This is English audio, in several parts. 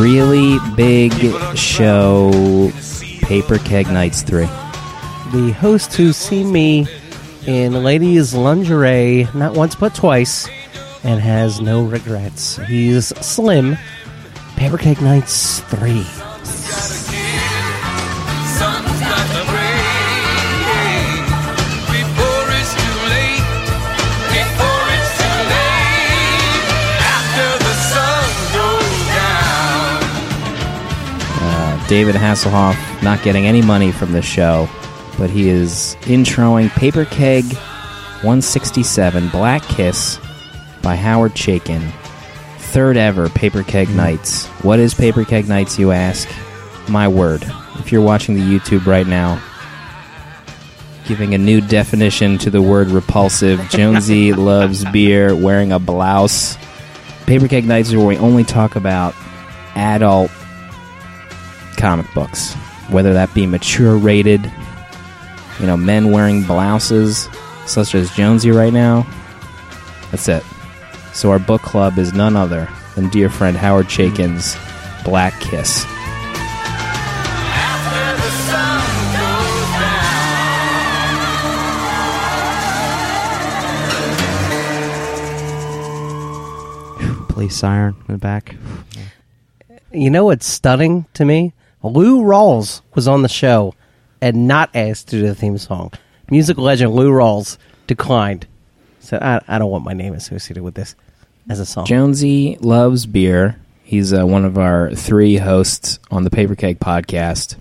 Really big show. Paper Keg Nights 3. The host who's seen me in ladies' lingerie not once but twice and has no regrets. He's Slim. Paper Keg Nights 3. David Hasselhoff not getting any money from this show, but he is introing Paper Keg 167 Black Kiss by Howard Chaykin. Third ever Paper Keg hmm. Nights. What is Paper Keg Nights, you ask? My word. If you're watching the YouTube right now, giving a new definition to the word repulsive, Jonesy loves beer, wearing a blouse. Paper Keg Nights is where we only talk about adult comic books, whether that be mature rated, you know, men wearing blouses, such as Jonesy right now. That's it. So our book club is none other than dear friend Howard Chaykin's Black Kiss. After the sun goes down. Police siren in the back. You know what's stunning to me? Lou Rawls was on the show and not asked to do the theme song. Music legend Lou Rawls declined. Said, I, I don't want my name associated with this as a song. Jonesy loves beer. He's uh, one of our three hosts on the Paper Keg podcast.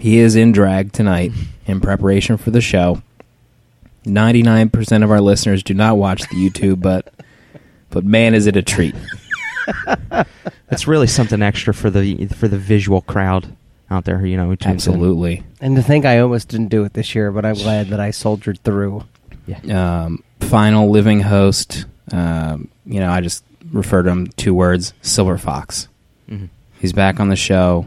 He is in drag tonight in preparation for the show. 99% of our listeners do not watch the YouTube, but but man is it a treat. It's really something extra for the for the visual crowd out there. You know, who tunes in. Absolutely. and to think I almost didn't do it this year, but I'm glad that I soldiered through. um, final living host. Um, you know, I just refer to him two words: Silver Fox. Mhm. He's back on the show.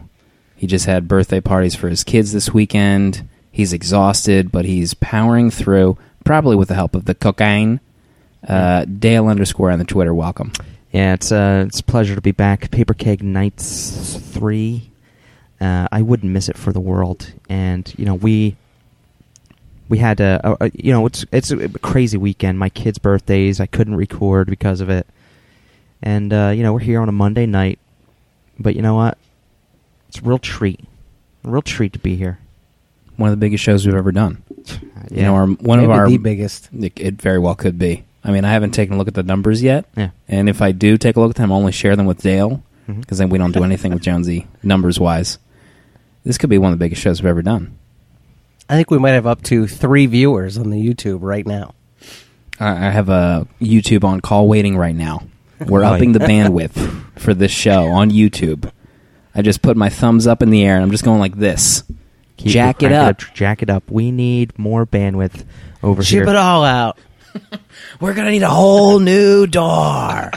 He just had birthday parties for his kids this weekend. He's exhausted, but he's powering through, probably with the help of the cocaine. Uh, Dale underscore on the Twitter. Welcome. Yeah, it's uh, it's a pleasure to be back. Paper Keg Nights three. Uh, I wouldn't miss it for the world. And you know, we we had a, a, a you know it's it's a crazy weekend. My kids' birthdays. I couldn't record because of it. And uh, you know, we're here on a Monday night. But you know what? It's a real treat. A real treat to be here. One of the biggest shows we've ever done. You Yeah. know, our, one Maybe of our the biggest. It, it very well could be. I mean, I haven't taken a look at the numbers yet. Yeah. And if I do take a look at them, I'll only share them with Dale mm-hmm. because then we don't do anything with Jonesy numbers wise. This could be one of the biggest shows we've ever done. I think we might have up to three viewers on the YouTube right now. I have a YouTube on call waiting right now. We're Right. upping the bandwidth for this show on YouTube. I just put my thumbs up in the air and I'm just going like this. Keep Jack it crank up. Jack it up. We need more bandwidth over here. Ship it all out. We're gonna need a whole new door.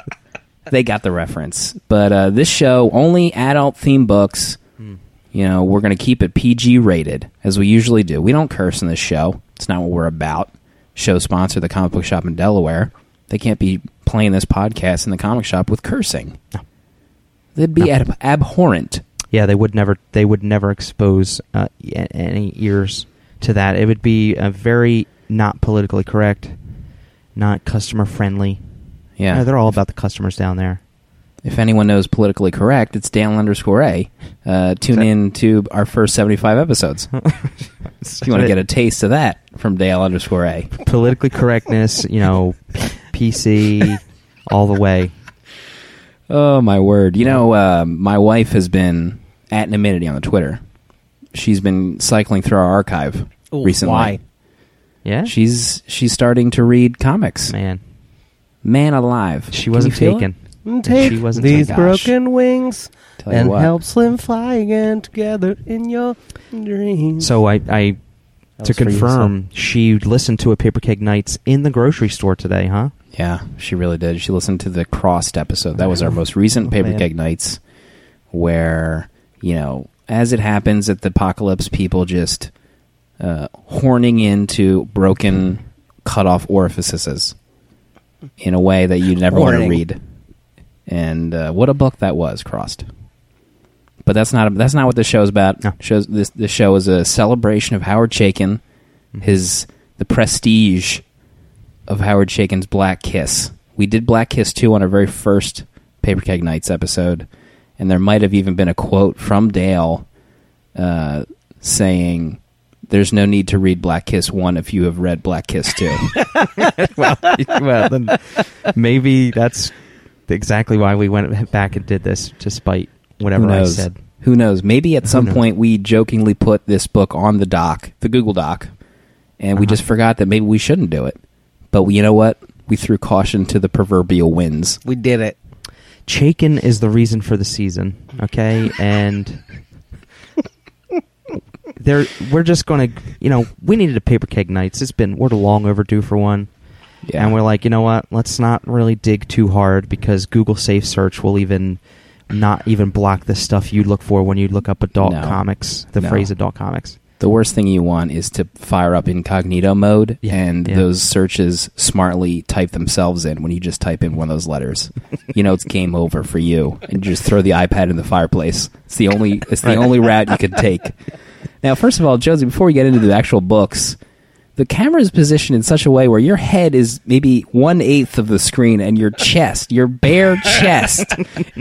they got the reference, but uh, this show only adult theme books. You know, we're gonna keep it PG rated as we usually do. We don't curse in this show. It's not what we're about. Show sponsor, the comic book shop in Delaware. They can't be playing this podcast in the comic shop with cursing. They'd be No. ab- abhorrent. Yeah, they would never. They would never expose uh, any ears to that. It would be uh, very not politically correct, not customer friendly. Yeah, Uh, they're all about the customers down there. If anyone knows politically correct, it's Dale underscore A. Uh, tune that- in to our first seventy-five episodes. If you want to get a taste of that from Dale underscore A. politically correctness, you know, PC, all the way. Oh my word! You know, uh, my wife has been at anonymity on the Twitter. She's been cycling through our archive Ooh, recently. why? Yeah, She's she's starting to read comics. man, Man alive! she Can wasn't you feel taken. Mm, and Take She wasn't these taken. Gosh. broken wings Tell you and what. help Slim fly again together in your dreams. So I, I That to was for you, confirm, she listened to a Paper Keg Nights in the grocery store today, huh? Yeah, she really did. She listened to the Crossed episode. That was our most recent Oh, Paper man. Keg Nights, where, you know, as it happens at the apocalypse, people just uh, horning into broken, cut off orifices in a way that you never want to read. and uh, what a book that was. Crossed. But that's not that's not what the show's about. No. Shows this the show is a celebration of Howard Chaykin, his the prestige of Howard Chaykin's Black Kiss. We did Black Kiss 2 on our very first Paper Keg Nights episode, and there might have even been a quote from Dale uh, saying, There's no need to read Black Kiss 1 if you have read Black Kiss 2. well, well, then maybe that's exactly why we went back and did this, despite whatever Who I knows? said. Who knows? Maybe at Who some knows? point we jokingly put this book on the doc, the Google Doc, and we Uh-huh. just forgot that maybe we shouldn't do it. But you know what? We threw caution to the proverbial winds. We did it. Chaykin is the reason for the season, okay? And there, we're just going to, you know, we needed a paper keg nights. It's been we're long overdue for one, Yeah. and we're like, you know what? Let's not really dig too hard because Google Safe Search will even not even block the stuff you look for when you look up adult No. comics. The No. phrase adult comics. The worst thing you want is to fire up incognito mode Yeah, and yeah. those searches smartly type themselves in when you just type in one of those letters. you know it's game over for you and you just throw the iPad in the fireplace. It's the only it's the only route you could take. Now, first of all, Josie, before we get into the actual books, the camera is positioned in such a way where your head is maybe one eighth of the screen and your chest, your bare chest,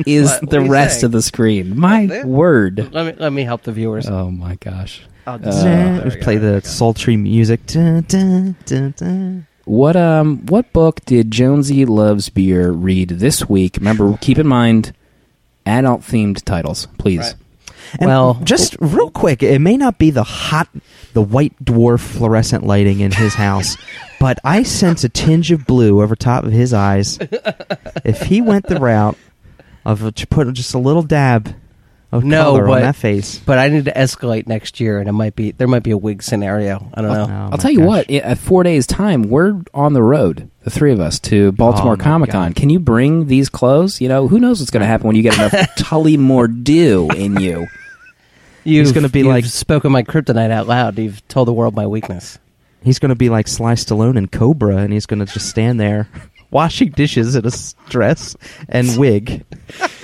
is What- what the are rest saying? of the screen. My There? word. Let me let me help the viewers. Oh my gosh. I'll Uh, just- there Let's play the sultry music. Dun, dun, dun, dun. What um what book did Jonesy Loves Beer read this week? Remember, keep in mind adult themed titles, please. Right. And Well- just real quick, it may not be the hot, the white dwarf fluorescent lighting in his house, but I sense a tinge of blue over top of his eyes. If he went the route of to put just a little dab of No, color but- on that face, but I need to escalate next year, and it might be there might be a wig scenario. I don't know. Oh, I'll tell you gosh. what. i- At four days' time, we're on the road, the three of us, to oh, Baltimore Oh, my Comic Con. Can you bring these clothes? You know, who knows what's going to happen when you get enough Tullamore Dew in you. You've, gonna be you've like- spoken my kryptonite out loud. You've told the world my weakness. He's going to be like Sly Stallone in Cobra, and he's going to just stand there washing dishes in a s- dress and wig,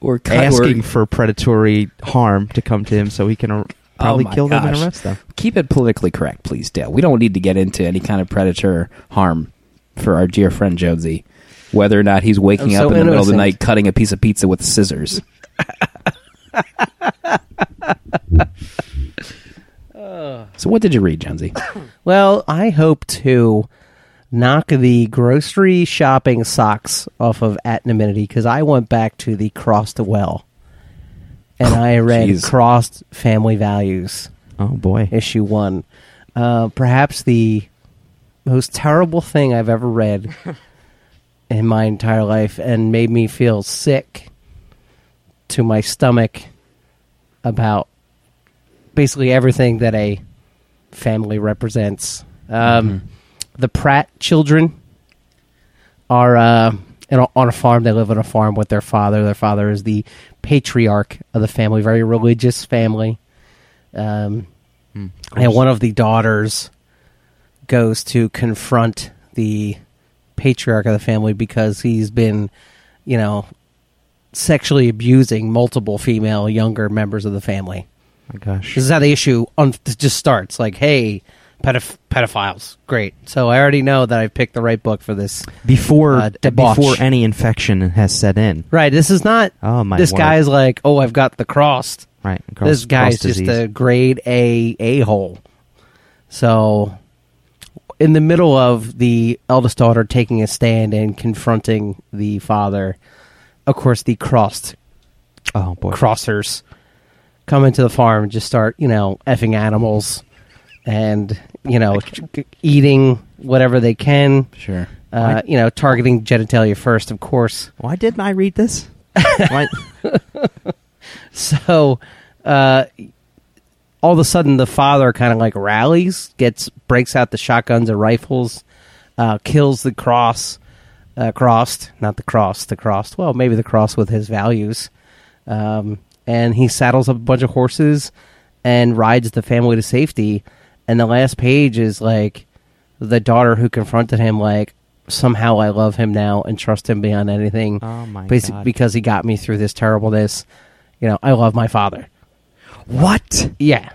Or cut- asking or- for predatory harm to come to him so he can ar- probably oh my kill them and arrest them. keep it politically correct, please, Dale. We don't need to get into any kind of predator harm for our dear friend Jonesy, whether or not he's waking I'm up so in the middle of the night cutting a piece of pizza with scissors. so, what did you read, Jonesy? Well, I hope to knock the grocery shopping socks off of at Anonymity because I went back to the Crossed Well, and I read Jeez. Crossed Family Values. Oh boy. issue one. Uh, perhaps the most terrible thing I've ever read in my entire life and made me feel sick to my stomach about basically everything that a family represents. Um, The Pratt children are uh, in a, on a farm. They live on a farm with their father. Their father is the patriarch of the family, very religious family. Um, and one of the daughters goes to confront the patriarch of the family because he's been, you know, sexually abusing multiple female younger members of the family. my gosh. This is how the issue un- just starts. Like, hey, pedoph- pedophiles, great. So I already know that I've picked the right book for this. before Uh, debauch. before any infection has set in. Right. This is not. Oh my! this word. guy's like, oh, I've got the crossed. right. this guy's cross just disease. a grade A a hole. So, in the middle of the eldest daughter taking a stand and confronting the father, of course, the crossed oh boy. crossers come into the farm and just start, you know, effing animals and you know eating whatever they can. Sure. Uh, you know, targeting genitalia first, of course. Why didn't I read this? So, uh, all of a sudden, the father kind of like rallies, gets breaks out the shotguns and rifles, uh, kills the cross, uh, crossed, not the cross, the crossed. Well, maybe the cross with his values, um, and he saddles up a bunch of horses and rides the family to safety. And the last page is like the daughter who confronted him, like somehow I love him now and trust him beyond anything. Oh, my God. Because he got me through this terribleness. You know, I love my father. What Yeah.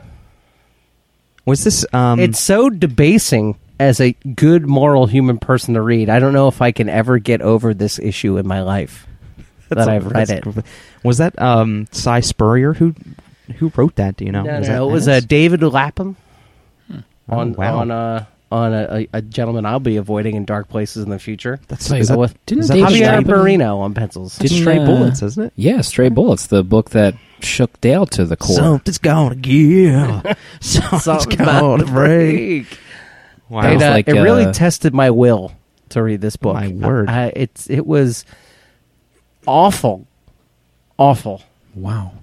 was this? Um, it's so debasing as a good moral human person to read. I don't know if I can ever get over this issue in my life that I've read it. Was that um, Si Spurrier who who wrote that? Do you know? No, Was no, that it was uh, David Lapham Oh, on wow. on uh, on a, a, a gentleman I'll be avoiding in dark places in the future. That's Wait, is that, with- didn't is that Javier Lapham- on pencils. that's Didn't, Stray uh, Bullets, isn't it? Yeah, Stray Bullets, the book that shook Dale to the core. Something's gonna give. Something's Something's gonna about to break. break. Wow. That And, uh, like, it really uh, tested my will to read this book. My word. I, it's it was awful, awful. Wow.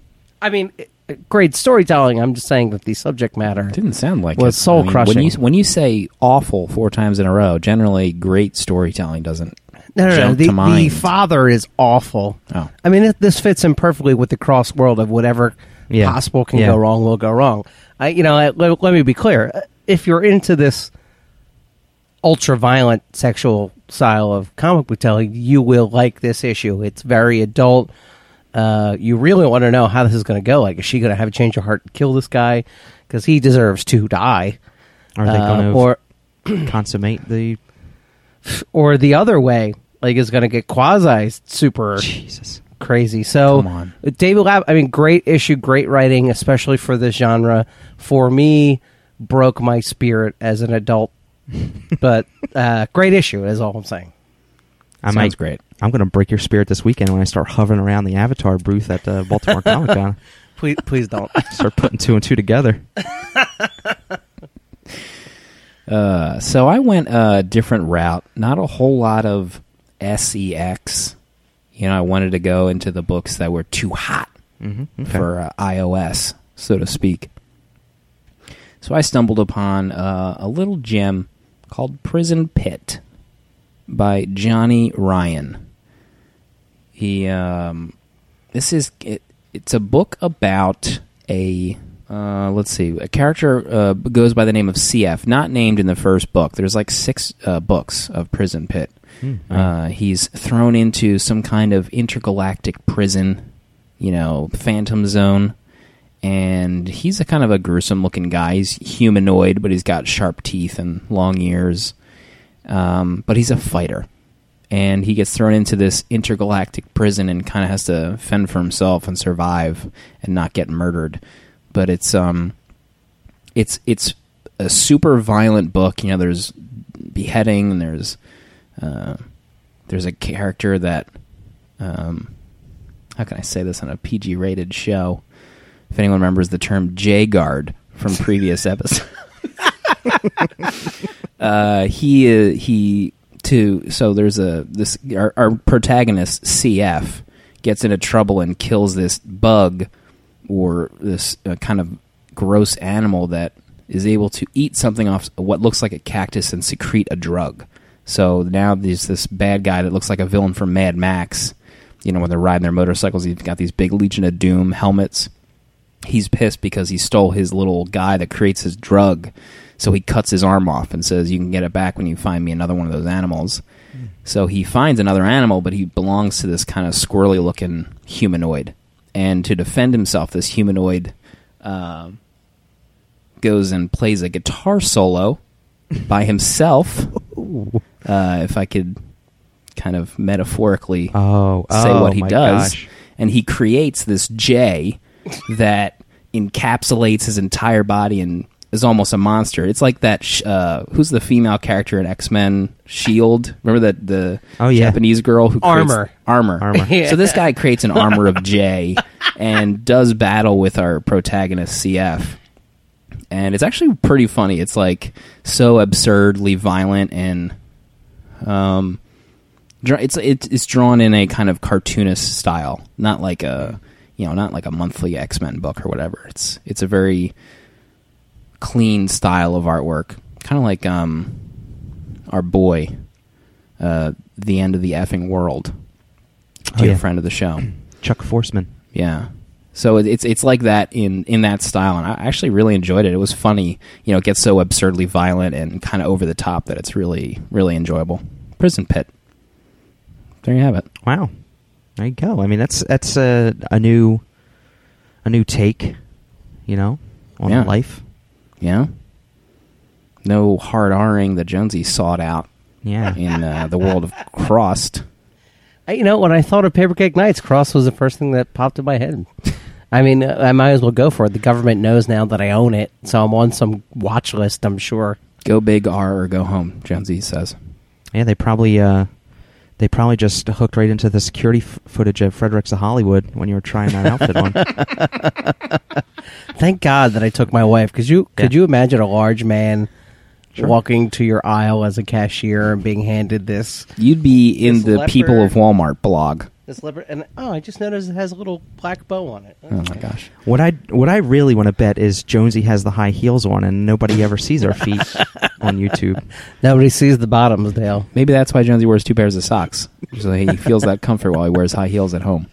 I mean, it- it- great storytelling. I'm just saying that the subject matter. Didn't sound like Was it. soul I mean, crushing. When you when you say awful four times in a row, generally great storytelling doesn't No, no, no. The, the father is awful. Oh. I mean, it, this fits in perfectly with the cross world of whatever Yeah. possible can Yeah. go wrong will go wrong. I, you know, I, let, let me be clear. If you're into this ultra violent sexual style of comic book telling, you will like this issue. It's very adult. Uh, you really want to know how this is going to go. Like, is she going to have a change of heart and kill this guy because he deserves to die? Are they Uh, going to or consummate the or the other way? Like, is going to get quasi super Jesus? crazy. So Come on. David Lab, I mean, great issue, great writing, especially for this genre. For me, broke my spirit as an adult, but uh, great issue is all I'm saying. I Sounds might. great. I'm going to break your spirit this weekend when I start hovering around the Avatar booth at uh, Baltimore Comic Con. Please, please don't. Start putting two and two together. Uh, so I went a different route. Not a whole lot of sex. You know, I wanted to go into the books that were too hot Mm-hmm. for uh, iOS, so to speak. So I stumbled upon uh, a little gem called Prison Pit by Johnny Ryan. He, um, this is it, it's a book about a uh, let's see, a character uh, goes by the name of CF, not named in the first book. There's like six uh, books of Prison Pit. Uh, he's thrown into some kind of intergalactic prison, you know, Phantom Zone, and he's a kind of a gruesome looking guy. He's humanoid, but he's got sharp teeth and long ears. Um, but he's a fighter, and he gets thrown into this intergalactic prison and kind of has to fend for himself and survive and not get murdered. But it's um, it's it's a super violent book. You know, there's beheading and there's uh, there's a character that um, how can I say this on a PG rated show? If anyone remembers the term J guard from previous episodes. uh, he uh, he to so there's a this our, our protagonist CF gets into trouble and kills this bug or this uh, kind of gross animal that is able to eat something off what looks like a cactus and secrete a drug. So now there's this bad guy that looks like a villain from Mad Max. You know, when they're riding their motorcycles, he's got these big Legion of Doom helmets he's pissed because he stole his little guy that creates his drug. So he cuts his arm off and says, "You can get it back when you find me another one of those animals." So he finds another animal, but he belongs to this kind of squirrely looking humanoid. And to defend himself, this humanoid um goes and plays a guitar solo by himself. Uh, if I could kind of metaphorically Oh, say oh what he does, gosh. and he creates this J that encapsulates his entire body and is almost a monster. It's like that. Sh- uh, who's the female character in X Men Shield? Remember that the Oh, yeah. Japanese girl who creates Armor. armor Armor. Yeah. So this guy creates an armor of J and does battle with our protagonist CF. And it's actually pretty funny. It's like so absurdly violent and um it's it's it's drawn in a kind of cartoonist style, not like a you know, not like a monthly X-Men book or whatever. It's it's a very clean style of artwork, kind of like um our boy uh The End of the Effing World. Oh, Dear yeah. friend of the show. Chuck Forsman. Yeah. So it- it's it's like that in in that style, and I actually really enjoyed it. It was funny, you know. It gets so absurdly violent and kind of over the top that it's really really enjoyable. prison pit. There you have it. Wow, there you go. I mean, that's that's a, a new a new take, you know, on Yeah. life. Yeah. No hard Ring that Jonesy sought out Yeah, in uh, the world of Crossed. I- You know, when I thought of Paper Keg Nights, Cross was the first thing that popped in my head. I mean, uh, I might as well go for it. The government knows now that I own it, so I'm on some watch list. I'm sure. Go big R or go home, Jonesy says. yeah. They probably uh, they probably just hooked right into the security f- footage of Fredericks of Hollywood when you were trying that outfit on. Thank God that I took my wife. Because you could you imagine a large man Sure. walking to your aisle as a cashier and being handed this You'd be in This the People of Walmart blog. This leopard? And oh, I just noticed it has a little black bow on it. Oh my gosh. What I what I really want to bet is Jonesy has the high heels on, and nobody ever sees our feet on YouTube. Nobody sees the bottoms, Dale. Maybe that's why Jonesy wears two pairs of socks. So he feels that comfort while he wears high heels at home.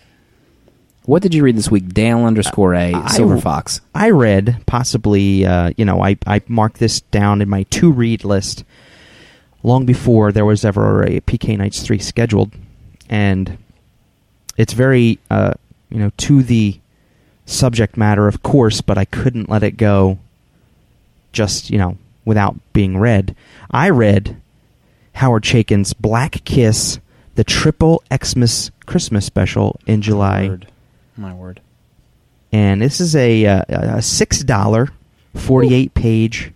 What did you read this week? Dale underscore A, I- Silver Fox. I read possibly, uh, you know, I I marked this down in my to read list long before there was ever a PK Nights three scheduled, and it's very, uh, you know, to the subject matter, of course, but I couldn't let it go. Just you know, without being read, I read Howard Chaykin's Black Kiss, the triple Xmas Christmas special in July Word. My word. and this is a, uh, a six dollar, forty eight page,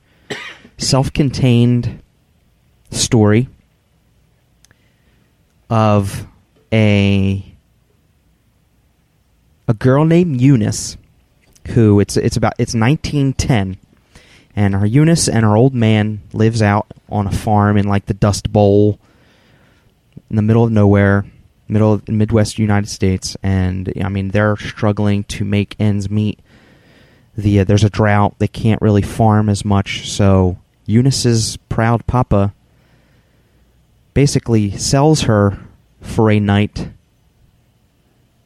self contained story of a a girl named Eunice, who it's it's about it's nineteen ten, and her Eunice and her old man lives out on a farm in like the Dust Bowl, in the middle of nowhere, middle of Midwest United States, and I mean they're struggling to make ends meet. The uh, there's a drought; they can't really farm as much, so Eunice's proud papa basically sells her for a night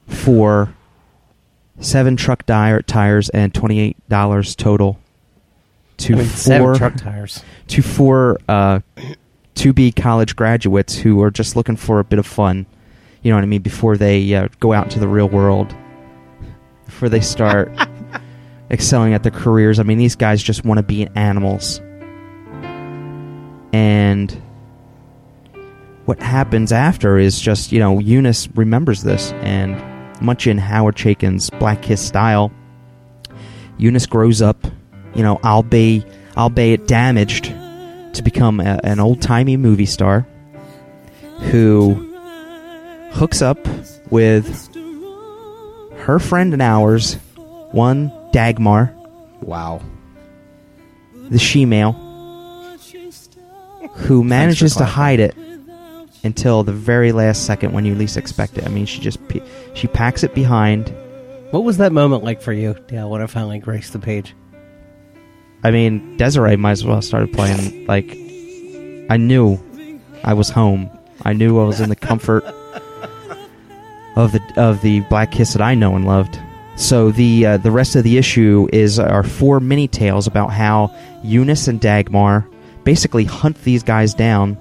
for seven truck di- tires and twenty eight dollars total to I mean, four seven truck tires. to four uh, to be college graduates who are just looking for a bit of fun. You know what I mean? Before they uh, go out into the real world, before they start excelling at their careers. I mean, these guys just want to be animals. And what happens after is just, you know, Eunice remembers this, and much in Howard Chaykin's Black Kiss style, Eunice grows up, you know, albeit, albeit damaged, to become a, an old timey movie star who hooks up with her friend and ours, one Dagmar, Wow. the she-male, who manages to hide it until the very last second when you least expect it. I mean, she just she packs it behind. What was that moment like for you, Dale, when I finally graced the page? I mean, Desiree might as well started playing. Like, I knew I was home. I knew I was in the comfort of the of the Black Kiss that I know and loved. So the uh, the rest of the issue is our four mini tales about how Eunice and Dagmar basically hunt these guys down.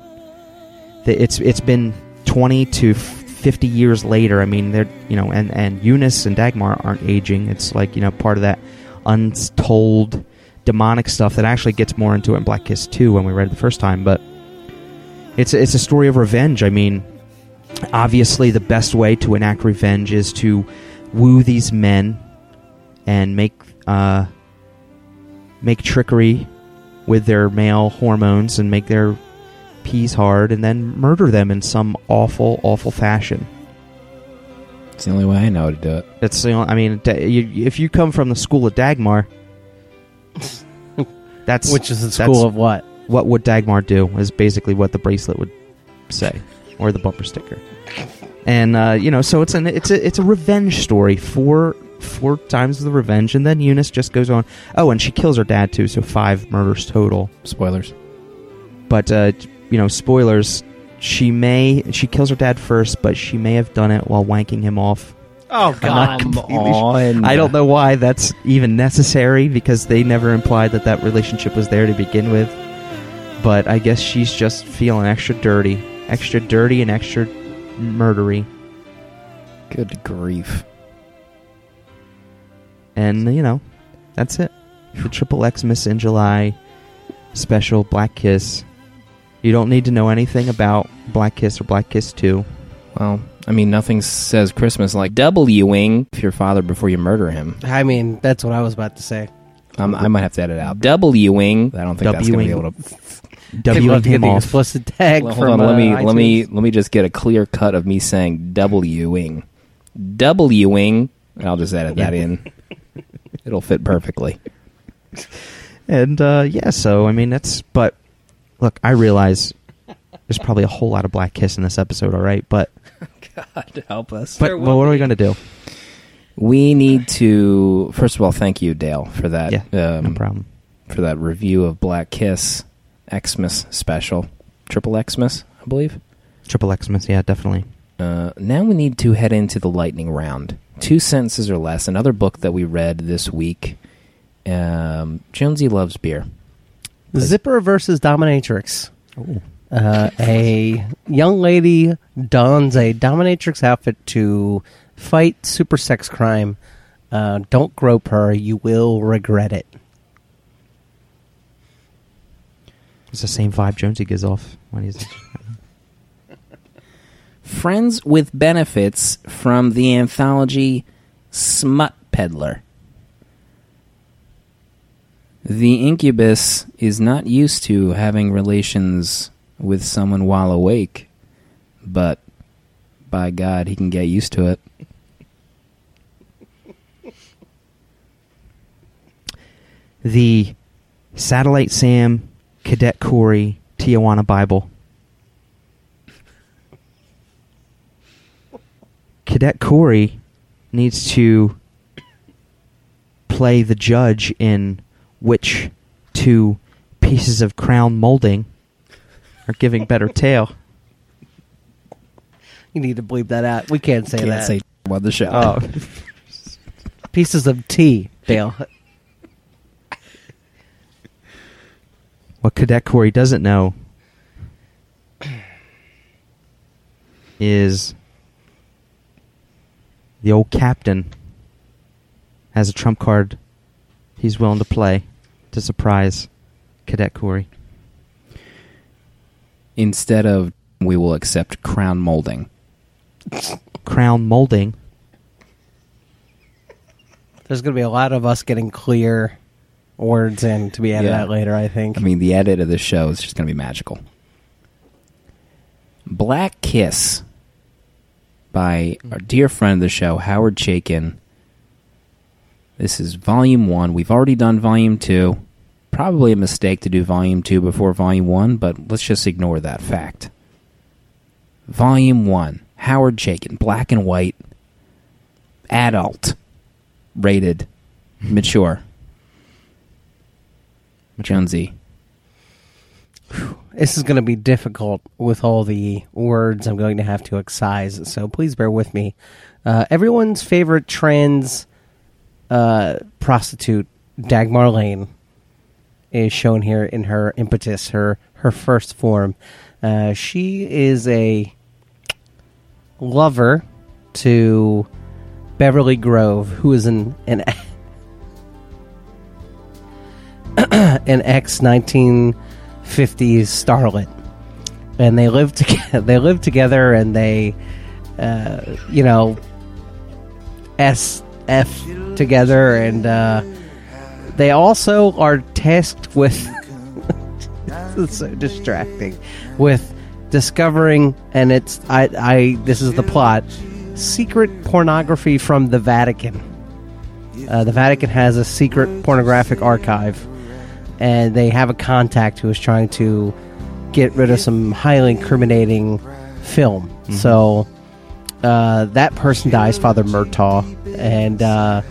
It's it's been twenty to fifty years later. I mean, they're you know, and and Eunice and Dagmar aren't aging. It's like you know part of that untold demonic stuff that actually gets more into it in Black Kiss 2 when we read it the first time. But it's it's a story of revenge. I mean, obviously the best way to enact revenge is to woo these men and make uh, make trickery with their male hormones and make their peas hard and then murder them in some awful awful fashion. It's the only way I know to do it. It's the only, I mean, if you come from the school of Dagmar, that's Which is the school of what? what would Dagmar do is basically what the bracelet would say or the bumper sticker. And uh, you know, so it's an it's a it's a revenge story. Four four times the revenge, and then Eunice just goes on. Oh, and she kills her dad too, so five murders total. Spoilers. But uh, you know, spoilers. She may she kills her dad first, but she may have done it while wanking him off. Oh God! sure. I don't know why that's even necessary because they never implied that that relationship was there to begin with. But I guess she's just feeling extra dirty. extra dirty and extra murdery. Good grief. And you know, that's it. The Triple X Miss in July special Black Kiss. You don't need to know anything about Black Kiss or Black Kiss 2. Well, I mean, nothing says Christmas like Wing if your father before you murder him. I mean, that's what I was about to say. Um, I might have to edit out Wing. I don't think that's going to be W-ing. able to. I'd W love to get him the off. explicit tag Well, from on, let uh, me let me let me just get a clear cut of me saying Wing. Wing. I'll just edit that in. It'll fit perfectly. And uh, yeah, so I mean that's. But look, I realize there's probably a whole lot of Black Kiss in this episode. All right, but God help us. but, but what are we gonna do? We need to first of all thank you, Dale, for that. Yeah, um, no problem. For that review of Black Kiss Xmas special, Triple Xmas, I believe. Triple Xmas, yeah, definitely. Uh, now we need to head into the lightning round. Two sentences or less. Another book that we read this week. Um, Jonesy loves beer. Zipper versus Dominatrix. Uh, a young lady dons a dominatrix outfit to fight super sex crime. Uh, don't grope her; you will regret it. It's the same vibe Jonesy gives off when he's. Friends with benefits from the anthology Smut Peddler. The incubus is not used to having relations with someone while awake, but by God, he can get used to it. the Satellite Sam, Cadet Corey, Tijuana Bible. Cadet Corey needs to play the judge in which two pieces of crown molding are giving better tail. You need to bleep that out. We can't say Can't that. say about the show. Oh, Pieces of tea, Dale. what Cadet Corey doesn't know is the old captain has a trump card he's willing to play to surprise Cadet Corey. Instead of we will accept crown molding. Crown molding. There's going to be a lot of us getting clear words in to be edited Yeah. out later. I think. I mean, the edit of the show is just going to be magical. Black Kiss by our dear friend of the show, Howard Chaykin. This is volume one. We've already done volume two. Probably a mistake to do volume two before volume one, but let's just ignore that fact. Volume one, Howard Chaykin, black and white, adult, rated, mature. Jonesy. This is going to be difficult with all the words I'm going to have to excise, so please bear with me. Uh, everyone's favorite trans uh, prostitute, Dagmar Lane, is shown here in her impetus, her her first form. Uh, she is a lover to Beverly Grove, who is an an an ex 1950s starlet, and they live together. They live together, and they, uh, you know, s f together, and uh, they also are tasked with. this is so distracting. With discovering, and it's I I this is the plot. Secret pornography from the Vatican. Uh, the Vatican has a secret pornographic archive, and they have a contact who is trying to get rid of some highly incriminating film. So uh, that person dies, Father Murtaugh, and uh,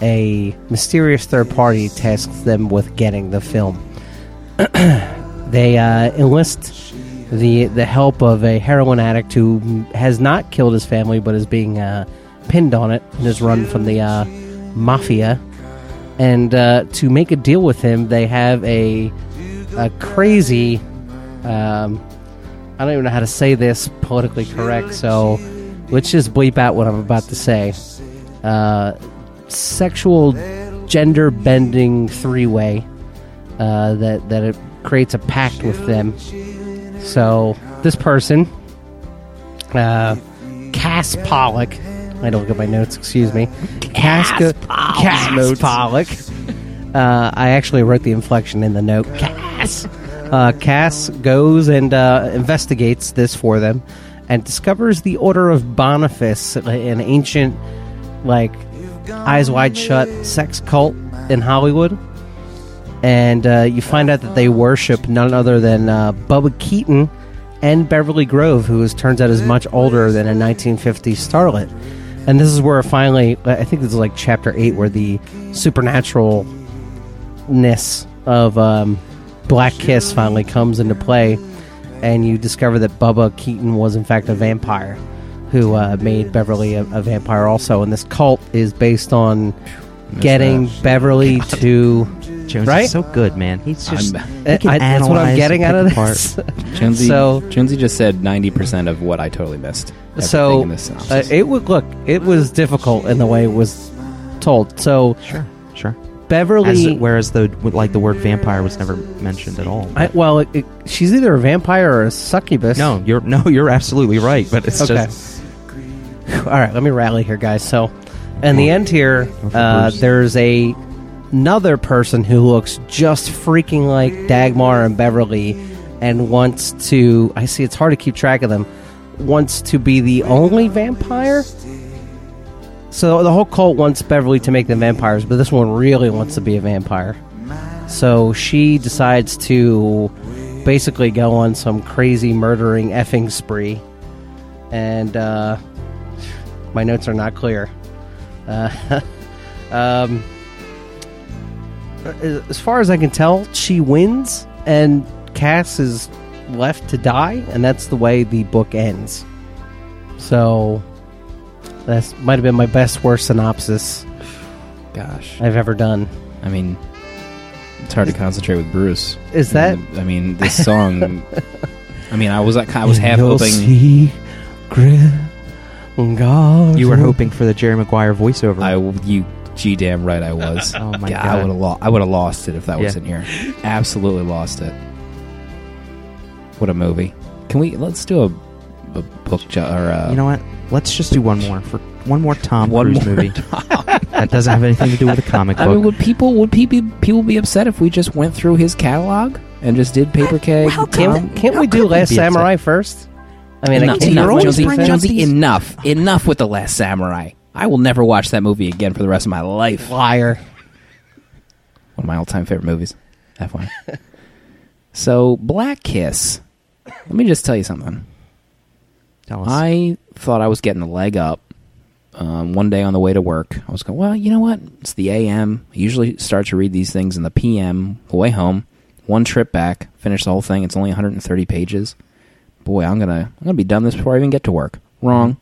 a mysterious third party tasks them with getting the film. they uh, enlist the the help of a heroin addict who has not killed his family, but is being uh, pinned on it and is run from the uh, mafia. And uh, to make a deal with him, they have a a crazy um, I don't even know how to say this politically correct, so let's just bleep out what I'm about to say. Uh, sexual gender bending three way uh, that that it creates a pact with them. So this person, uh, Cass Pollack. I don't look at my notes. Excuse me. Cass, Go- Cass Pollack. Uh, I actually wrote the inflection in the note. Cass. Uh, Cass goes and uh, investigates this for them, and discovers the Order of Boniface, an ancient, like, eyes wide shut sex cult in Hollywood. And uh, you find out that they worship none other than uh, Bubba Keaton and Beverly Grove, who is, turns out is much older than a 1950s starlet. And this is where finally, I think this is like chapter 8, where the supernaturalness of um, Black Kiss finally comes into play. And you discover that Bubba Keaton was, in fact, a vampire who uh, made Beverly a, a vampire also. And this cult is based on getting that. Beverly to. Jones Right? is so good, man. He's just I'm- he can I- that's what I'm getting out of pick apart. this. Jonesy, So- Jonesy just said ninety percent of what I totally missed. So uh, it would look it was difficult in the way it was told. So Sure, sure. Beverly, As, whereas the like the word vampire was never mentioned at all. I, well, it, it- she's either a vampire or a succubus. no, you're no, you're absolutely right. But it's Okay. just All right, let me rally here, guys. So, in the end here, uh, there's a another person who looks just freaking like Dagmar and Beverly, and wants to. I see. It's hard to keep track of them. Wants to be the only vampire. So the whole cult wants Beverly to make them vampires, but this one really wants to be a vampire. So she decides to basically go on some crazy murdering effing spree, and uh, my notes are not clear. Uh, um, as far as I can tell, she wins, and Cass is left to die, and that's the way the book ends. So that might have been my best worst synopsis Gosh, I've ever done. I mean, it's hard to concentrate with Bruce. Is that- And, I mean, this song. I mean, I was like, I was half hoping. see grit God. you were hoping for the Jerry Maguire voiceover. I you g damn right I was. oh my Yeah, I god! would have lo- I would have lost it if that Yeah. wasn't here. Absolutely lost it. What a movie! Can we let's do a, a book jo- or uh, you know what? Let's just do one more for one more Tom one Cruise more movie that doesn't have anything to do with a comic I book. mean, would people would people people be upset if we just went through his catalog and just did Paper Keg? How Can't, can't How we do Last be upset? Samurai first? I mean, I enough, can't, enough, Jonesy, Jonesy, enough, enough with the Last Samurai. I will never watch that movie again for the rest of my life. liar. One of my all-time favorite movies. FYI. so, Black Kiss. Let me just tell you something. Tell us. I thought I was getting a leg up. Um, one day on the way to work, I was going, well, you know what? It's the AM. I usually start to read these things in the PM, the way home. One trip back, finish the whole thing. It's only 130 pages. Boy, I'm gonna I'm gonna be done this before I even get to work. Wrong,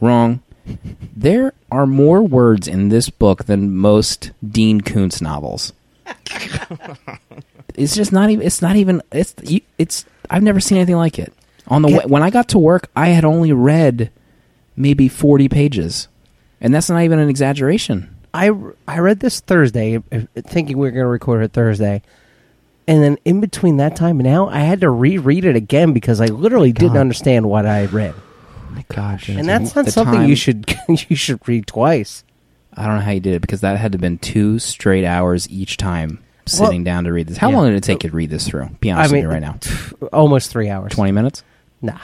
wrong. There are more words in this book than most Dean Koontz novels. it's just not even. It's not even. It's it's. I've never seen anything like it. On the way, when I got to work, I had only read maybe forty pages, and that's not even an exaggeration. I, I read this Thursday, thinking we were going to record it Thursday. And then in between that time and now, I had to reread it again because I literally didn't understand what I read. my gosh! And that's not The something time- you should you should read twice. I don't know how you did it because that had to have been two straight hours each time sitting down to read this. How yeah. long did it take you to read this through? Be honest I mean, with me right now. Almost three hours. Twenty minutes. Nah.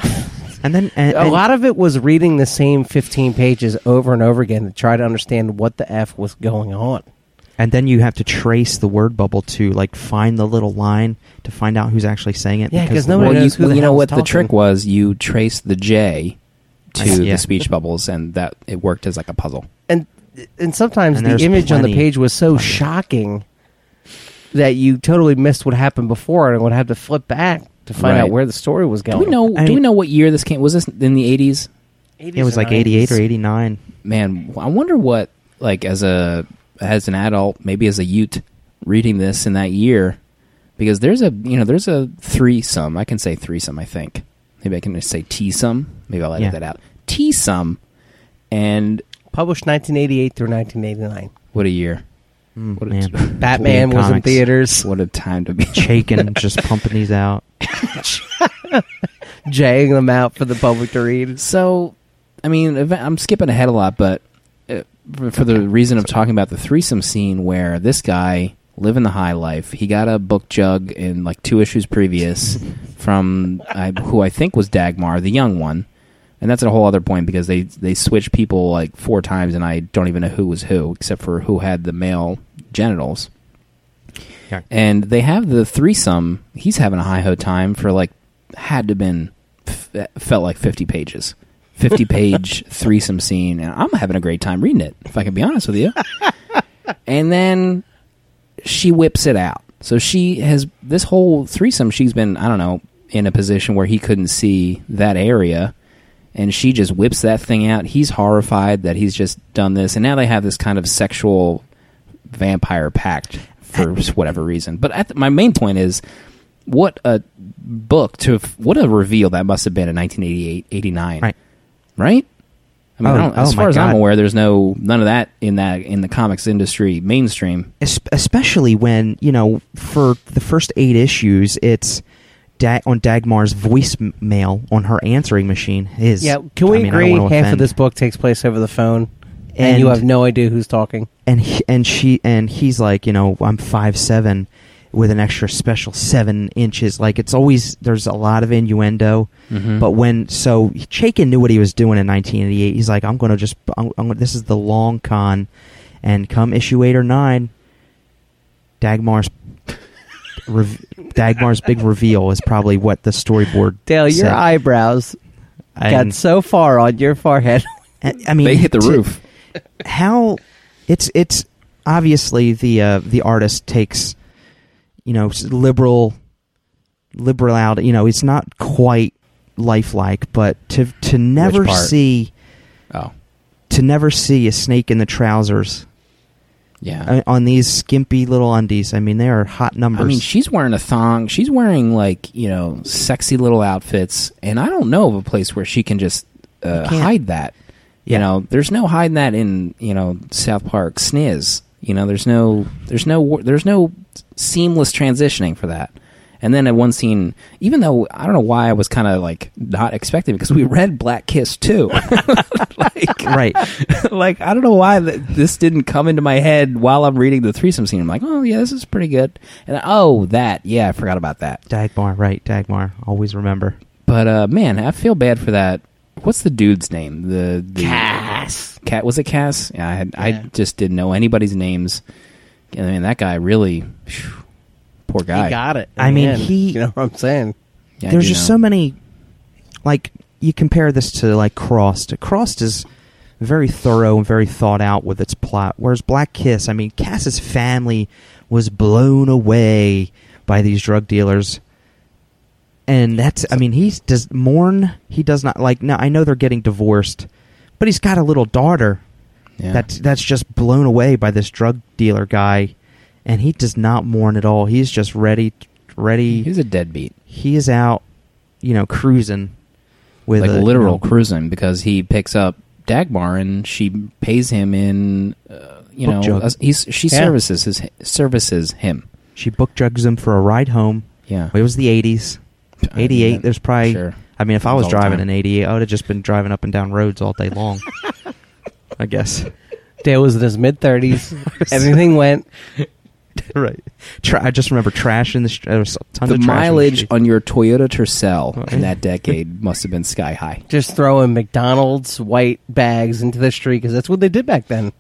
and then and, a and- lot of it was reading the same 15 pages over and over again to try to understand what the F was going on. and then you have to trace the word bubble to like find the little line to find out who's actually saying it. Yeah, 'cause the- nobody well, knows you, who the you know what the trick was? You traced the J to I yeah. the speech bubbles, and that it worked as like a puzzle. And and sometimes And the image on the page was so shocking that you totally missed what happened before and would have to flip back to find out where the story was Do going. we know? I do we mean- know what year this came? Was this in the eighties? it was like eighty eight or eighty nine. Man, I wonder what like as a as an adult, maybe as a Ute, reading this in that year, because there's a you know there's a threesome. I can say threesome. I think Maybe I can just say T-some. Maybe I'll edit Yeah. that out. T-some. And Published 1988 through 1989. what a year. Mm, What a- man. Batman Weird was in theaters. What a time to be. Chaykin, just pumping these out. Jaying them out for the public to read. So, I mean, I'm skipping ahead a lot, but uh, for, for the reason of talking about the threesome scene where this guy living the high life, he got a book jug in like two issues previous from I, who I think was Dagmar, the young one, and that's a whole other point because they they switched people like four times, and I don't even know who was who except for who had the male genitals. Yeah. And they have the threesome. He's having a high ho time for like had to been f- felt like fifty pages, fifty page threesome scene, and I'm having a great time reading it. If I can be honest with you. and then she whips it out. So she has this whole threesome. She's been I don't know in a position where he couldn't see that area, and she just whips that thing out. He's horrified that he's just done this, and now they have this kind of sexual vampire pact for whatever reason. But at the, my main point is, what a book to what a reveal that must have been in 1988, 89, Right. Right? I mean, Oh, I as oh far as I'm aware, there's no none of that in that in the comics industry mainstream. Es- especially when you know for the first eight issues it's da- on Dagmar's voicemail on her answering machine is Yeah, can we I mean, agree half of this book takes place over the phone? And, you have no idea who's talking. and he, and she and he's like you know I'm five seven with an extra special seven inches like it's always there's a lot of innuendo Mhm. but when so Chaykin knew what he was doing in 1988 he's like I'm gonna just I'm, I'm this is the long con and come issue eight or nine Dagmar's rev- Dagmar's big reveal is probably what the storyboard Dale, your said. eyebrows got so far on your forehead. I I mean they hit the to- roof. how it's it's obviously the uh, the artist takes you know s- liberal liberal out you know it's not quite lifelike but to to never part? see Oh, to never see a snake in the trousers yeah. on these skimpy little undies i mean they are hot numbers I mean, she's wearing a thong. She's wearing like you know sexy little outfits, and I don't know of a place where she can just uh, hide that. You know, there's no hiding that in you know South Park sniz. You know, there's no there's no there's no seamless transitioning for that. And then at one scene, even though I don't know why I was kind of like not expecting because we read Black Kiss too, like right like I don't know why th- this didn't come into my head while I'm reading the threesome scene. I'm like, oh yeah, this is pretty good. And oh, that yeah, I forgot about that. dagmar right dagmar always remember But uh, man, I feel bad for that. What's the dude's name? The, the Cass. Cat was it Cass? Yeah, I had, I just didn't know anybody's names. I mean, that guy really, phew, poor guy. He got it. I mean, end. he- You know what I'm saying? Yeah, there's just know. so many like you compare this to like crossed crossed is very thorough and very thought out with its plot whereas black kiss i mean cass's family was blown away by these drug dealers and that's i mean he does mourn he does not like now i know they're getting divorced but he's got a little daughter Yeah. that's that's just blown away by this drug dealer guy and he does not mourn at all he's just ready ready He's a deadbeat, he is out, you know, cruising with like a, you literal know, cruising because he picks up Dagmar and she pays him in, uh, you know, jug. he's she Yeah. services his services him. She book jugs him for a ride home. Yeah, It was the eighties, eighty eight. There's probably. sure. I mean, if I was was all the driving time. in eighty eight, I would have just been driving up and down roads all day long. I guess. Dale was in his mid 30s. Everything went. right. Tra- I just remember trash in the. St- uh, there was tons the of trash in the mileage on your Toyota Tercel Oh, in that decade must have been sky high. Just throwing McDonald's white bags into the street because that's what they did back then.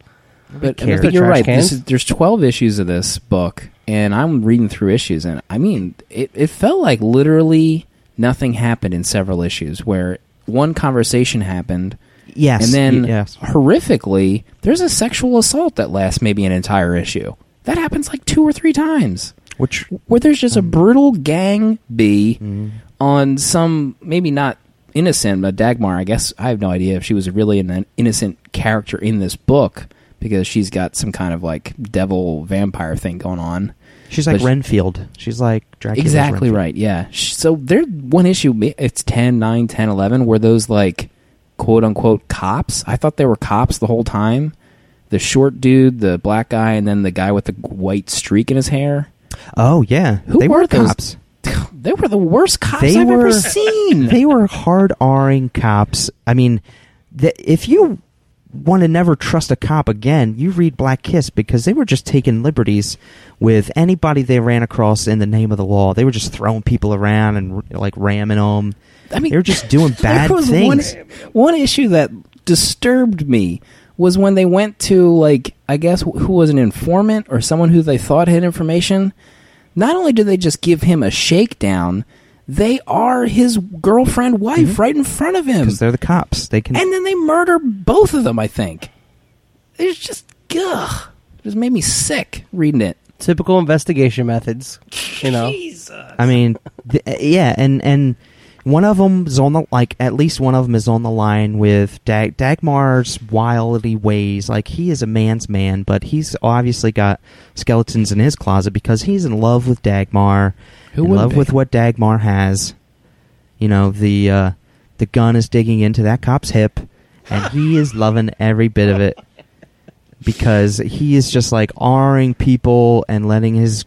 But, care. but you're right. This is, there's 12 issues of this book, and I'm reading through issues, and I mean, it, it felt like literally nothing happened in several issues where one conversation happened, yes. and then y- yes. horrifically, there's a sexual assault that lasts maybe an entire issue. That happens like two or three times. Which Where there's just a brutal gang B Mm. on some maybe not innocent, but Dagmar. I guess I have no idea if she was really an innocent character in this book because she's got some kind of like devil vampire thing going on. She's like But Renfield. She's like Dracula's Exactly Renfield. right. Yeah. So there, one issue. It's 10, 9, 10, 11. Were those like quote unquote cops? I thought they were cops the whole time. The short dude, the black guy, and then the guy with the white streak in his hair. Oh yeah, Who they were were those- cops. They were the worst cops They I've were ever seen. They were hard R-ing cops. I mean, th- if you want to never trust a cop again, you read Black Kiss because they were just taking liberties with anybody they ran across in the name of the law. They were just throwing people around and like ramming them. I mean, they were just doing bad things. One, one issue that disturbed me was when they went to like I guess who was an informant or someone who they thought had information. Not only did they just give him a shakedown, they are his girlfriend wife mm-hmm. right in front of him, because they're the cops. They can. and then they murder both of them. I think it's just ugh, it just made me sick reading it. Typical investigation methods, you know. Jesus. I mean, th- yeah, and and one of them is on the like at least one of them is on the line with Dag- Dagmar's wily ways. Like he is a man's man, but he's obviously got skeletons in his closet because he's in love with Dagmar, Who in love be? with what Dagmar has. You know the uh, the gun is digging into that cop's hip, and he is loving every bit of it because he is just like R-ing people and letting his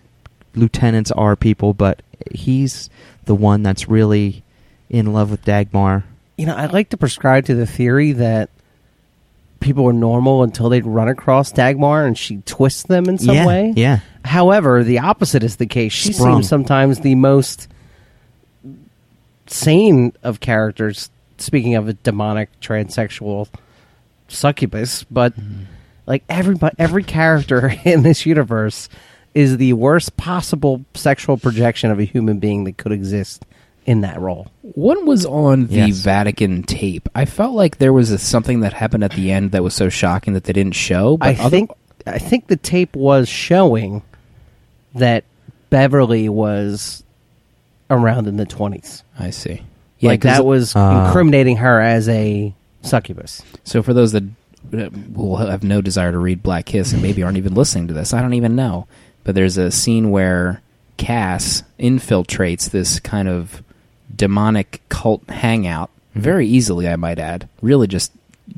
lieutenants are people, but he's the one that's really in love with Dagmar. You know, I like to prescribe to the theory that people are normal until they run across Dagmar and she twists them in some yeah, way. Yeah. However, the opposite is the case. She Sprung. seems sometimes the most sane of characters. Speaking of a demonic transsexual succubus, but mm-hmm. like everybody, every character in this universe is the worst possible sexual projection of a human being that could exist in that role. What was on the Yes. Vatican tape? I felt like there was a, something that happened at the end that was so shocking that they didn't show. But I other- think I think the tape was showing that Beverly was around in the twenties. I see. like 'cause- that was Ah. incriminating her as a succubus. So for those that uh, will have no desire to read Black Kiss and maybe aren't even listening to this, I don't even know. But there's a scene where Cass infiltrates this kind of demonic cult hangout very easily, I might add. Really just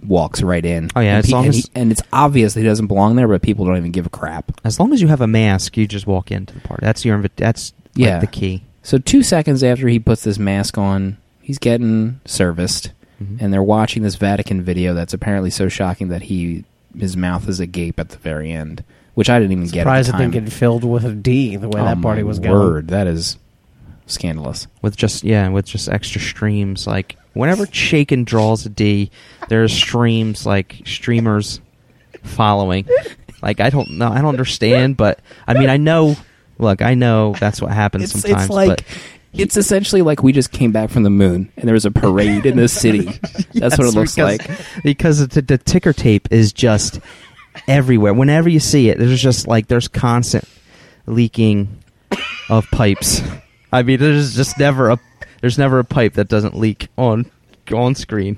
walks right in. Oh, yeah, and, as long and, as- and it's obvious that he doesn't belong there, but people don't even give a crap. As long as you have a mask, you just walk into the party. That's your invi- that's like, Yeah. the key. So two seconds after he puts this mask on, he's getting serviced, Mhm. and they're watching this Vatican video that's apparently so shocking that he his mouth is agape at the very end, which I didn't even get. Surprised at it the didn't time. get filled with a D the way Oh, that party my was going. Word, that is scandalous. with just yeah, with just extra streams. Like whenever Chaykin draws a D, there's streams like streamers following. Like I don't know, I don't understand, but I mean I know. Look, I know that's what happens It's, sometimes. it's like but it's essentially like we just came back from the moon and there was a parade in the city. That's what it looks because- like. because the, the ticker tape is just everywhere. Whenever you see it, there's just like there's constant leaking of pipes. I mean, there's just never a there's never a pipe that doesn't leak on on screen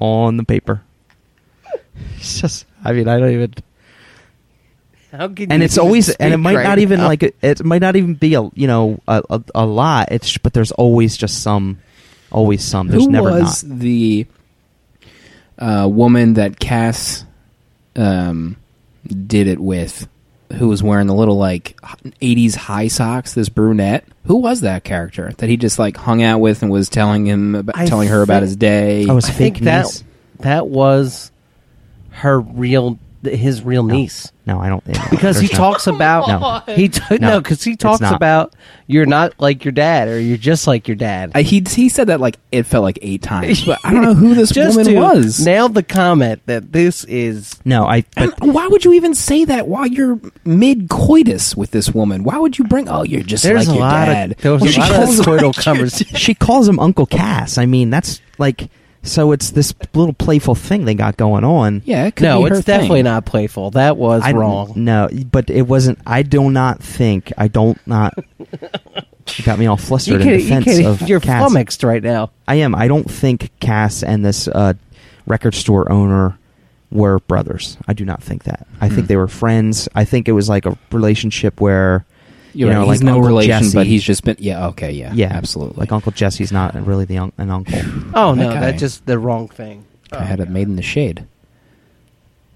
on the paper. It's just, I mean, I don't even. How could And you it's always, and it might right not even now? like it might not even be a you know a, a, a lot. It's but there's always just some, always some. There's Who never was not. the uh, woman that Cass um, did it with? Who was wearing the little like '80s high socks? This brunette. Who was that character that he just like hung out with and was telling him, about, I telling her about his day? Oh, it's I fake think that that was her real his real niece. No, I don't think because he no- talks about No. he t- no No, because he it's talks not. about you're not like your dad or you're just like your dad. I, he he said that like it felt like eight times, but I don't know who this just woman to was. nailed the comment that this is No, I. And But why would you even say that while you're mid coitus with this woman? Why would you bring? Oh, you're just there's like a your lot dad. of there was Well, a she lot of calls him- coital conversation. she calls him Uncle Cass. I mean, that's like so. It's this little playful thing they got going on. yeah, it could No, be her it's definitely not playful. That was I, wrong. No, but it wasn't. I do not think. I don't not. you got me all flustered can, in defense can, of you're Cass. flummoxed right now. I am. I don't think Cass and this uh, record store owner were brothers. I do not think that. I Hmm. think they were friends. I think it was like a relationship where You're you right. know, he's like no Uncle relation, Jesse. but he's just been. Yeah. Okay. Yeah. yeah, Absolutely. Like Uncle Jesse's not really the un- an uncle. Oh no, That guy. that's just the wrong thing. I had it made in the shade.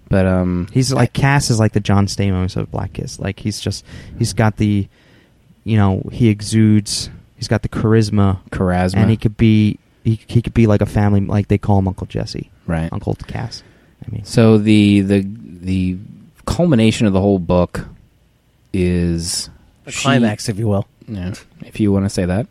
But um, He's like Cass is like the John Stamos of Black Kiss. Like he's just he's got the, you know, he exudes. He's got the charisma, charisma, and he could be he, he could be like a family like they call him Uncle Jesse, right. Uncle Cass. I mean, So the the the culmination of the whole book is The she- climax, if you will. Yeah, if you want to say that.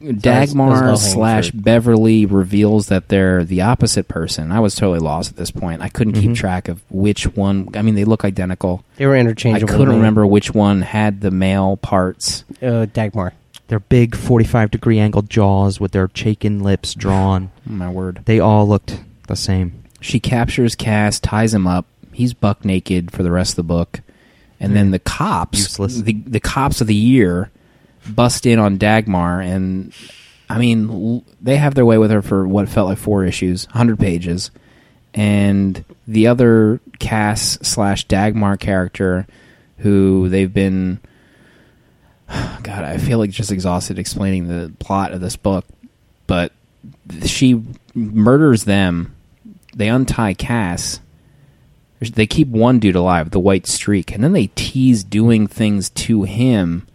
that's- that's Dagmar low-hanging slash. Beverly reveals that they're the opposite person. I was totally lost at this point. I couldn't keep Mhm. track of which one. I mean, they look identical. They were interchangeable. I couldn't to me. remember which one had the male parts. Uh, Dagmar. their big forty-five degree angled jaws with their Chaykin lips drawn. My word. They all looked the same. She captures Cass, ties him up. He's buck naked for the rest of the book, and then the cops, Useless. the the cops of the year, bust in on Dagmar, and I mean l- they have their way with her for what felt like four issues, hundred pages, and the other Cass slash Dagmar character, who they've been, God, I feel like just exhausted explaining the plot of this book, but she murders them they untie Cass. They keep one dude alive, the White Streak, and then they tease doing things to him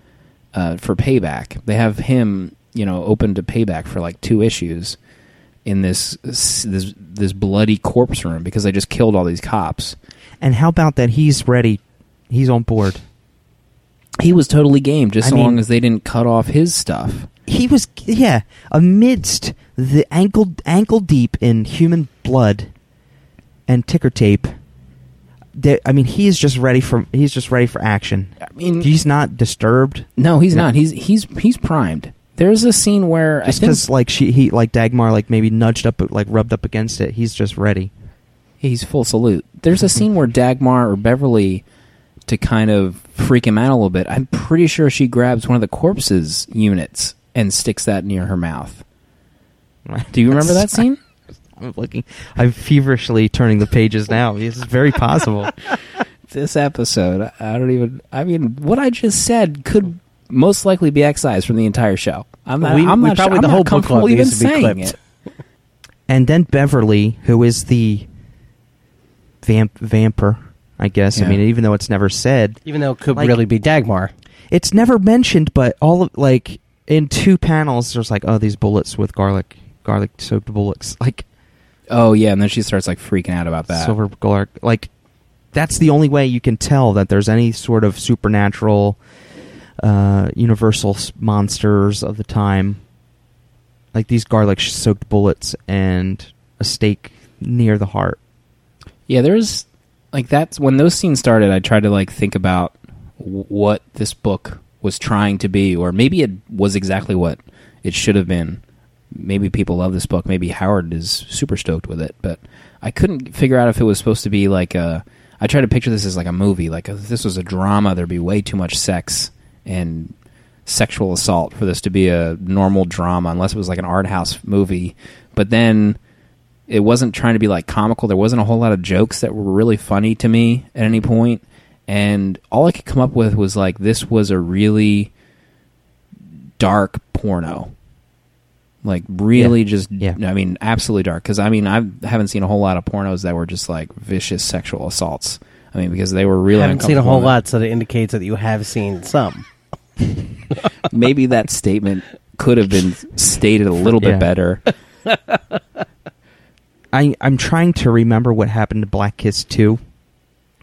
uh, for payback. They have him, you know, open to payback for like two issues in this this this bloody corpse room because they just killed all these cops. And how about that? He's ready. He's on board. He was totally game, just I so mean- long as they didn't cut off his stuff. He was yeah amidst the ankle ankle deep in human blood and ticker tape. I mean, he is just ready for he's just ready for action. I mean, He's not disturbed no, he's No. not. He's he's he's primed. There's a scene where just I think because like she he like Dagmar like maybe nudged up like rubbed up against it. He's just ready. He's full salute. There's a scene where Dagmar or Beverly, to kind of freak him out a little bit, I'm pretty sure she grabs one of the corpse's units and sticks that near her mouth. Do you remember that scene? I'm looking. I'm feverishly turning the pages now. This is very possible. This episode, I don't even. I mean, what I just said could most likely be excised from the entire show. I'm not. We- I'm we not probably- sure, the I'm whole book comfortable club even needs to be saying clipped. it. and then Beverly, who is the vamp vamper, I guess. Yeah. I mean, even though it's never said, Even though it could Like- really be Dagmar. it's never mentioned. But all of like in two panels, there's like, oh, these bullets with garlic, garlic soaked bullets, like Oh yeah, and then she starts like freaking out about that. silver garlic. Like that's the only way you can tell that there's any sort of supernatural, uh, universal monsters of the time. Like these garlic soaked bullets and a stake near the heart. Yeah, there's like that's when those scenes started. I tried to like think about w- what this book was trying to be, or maybe it was exactly what it should have been. Maybe people love this book. Maybe Howard is super stoked with it, but I couldn't figure out if it was supposed to be like a. I tried to picture this as like a movie. Like if this was a drama, there'd be way too much sex and sexual assault for this to be a normal drama, unless it was like an art house movie. But then it wasn't trying to be like comical. There wasn't a whole lot of jokes that were really funny to me at any point. And all I could come up with was like this was a really dark porno. Like really Yeah. just Yeah. I mean absolutely dark cuz I mean I haven't seen a whole lot of pornos that were just like vicious sexual assaults. I mean because they were really I haven't seen a whole lot, so that indicates that you have seen some. Maybe that statement could have been stated a little bit Yeah. better. I I'm trying to remember what happened to Black Kiss two.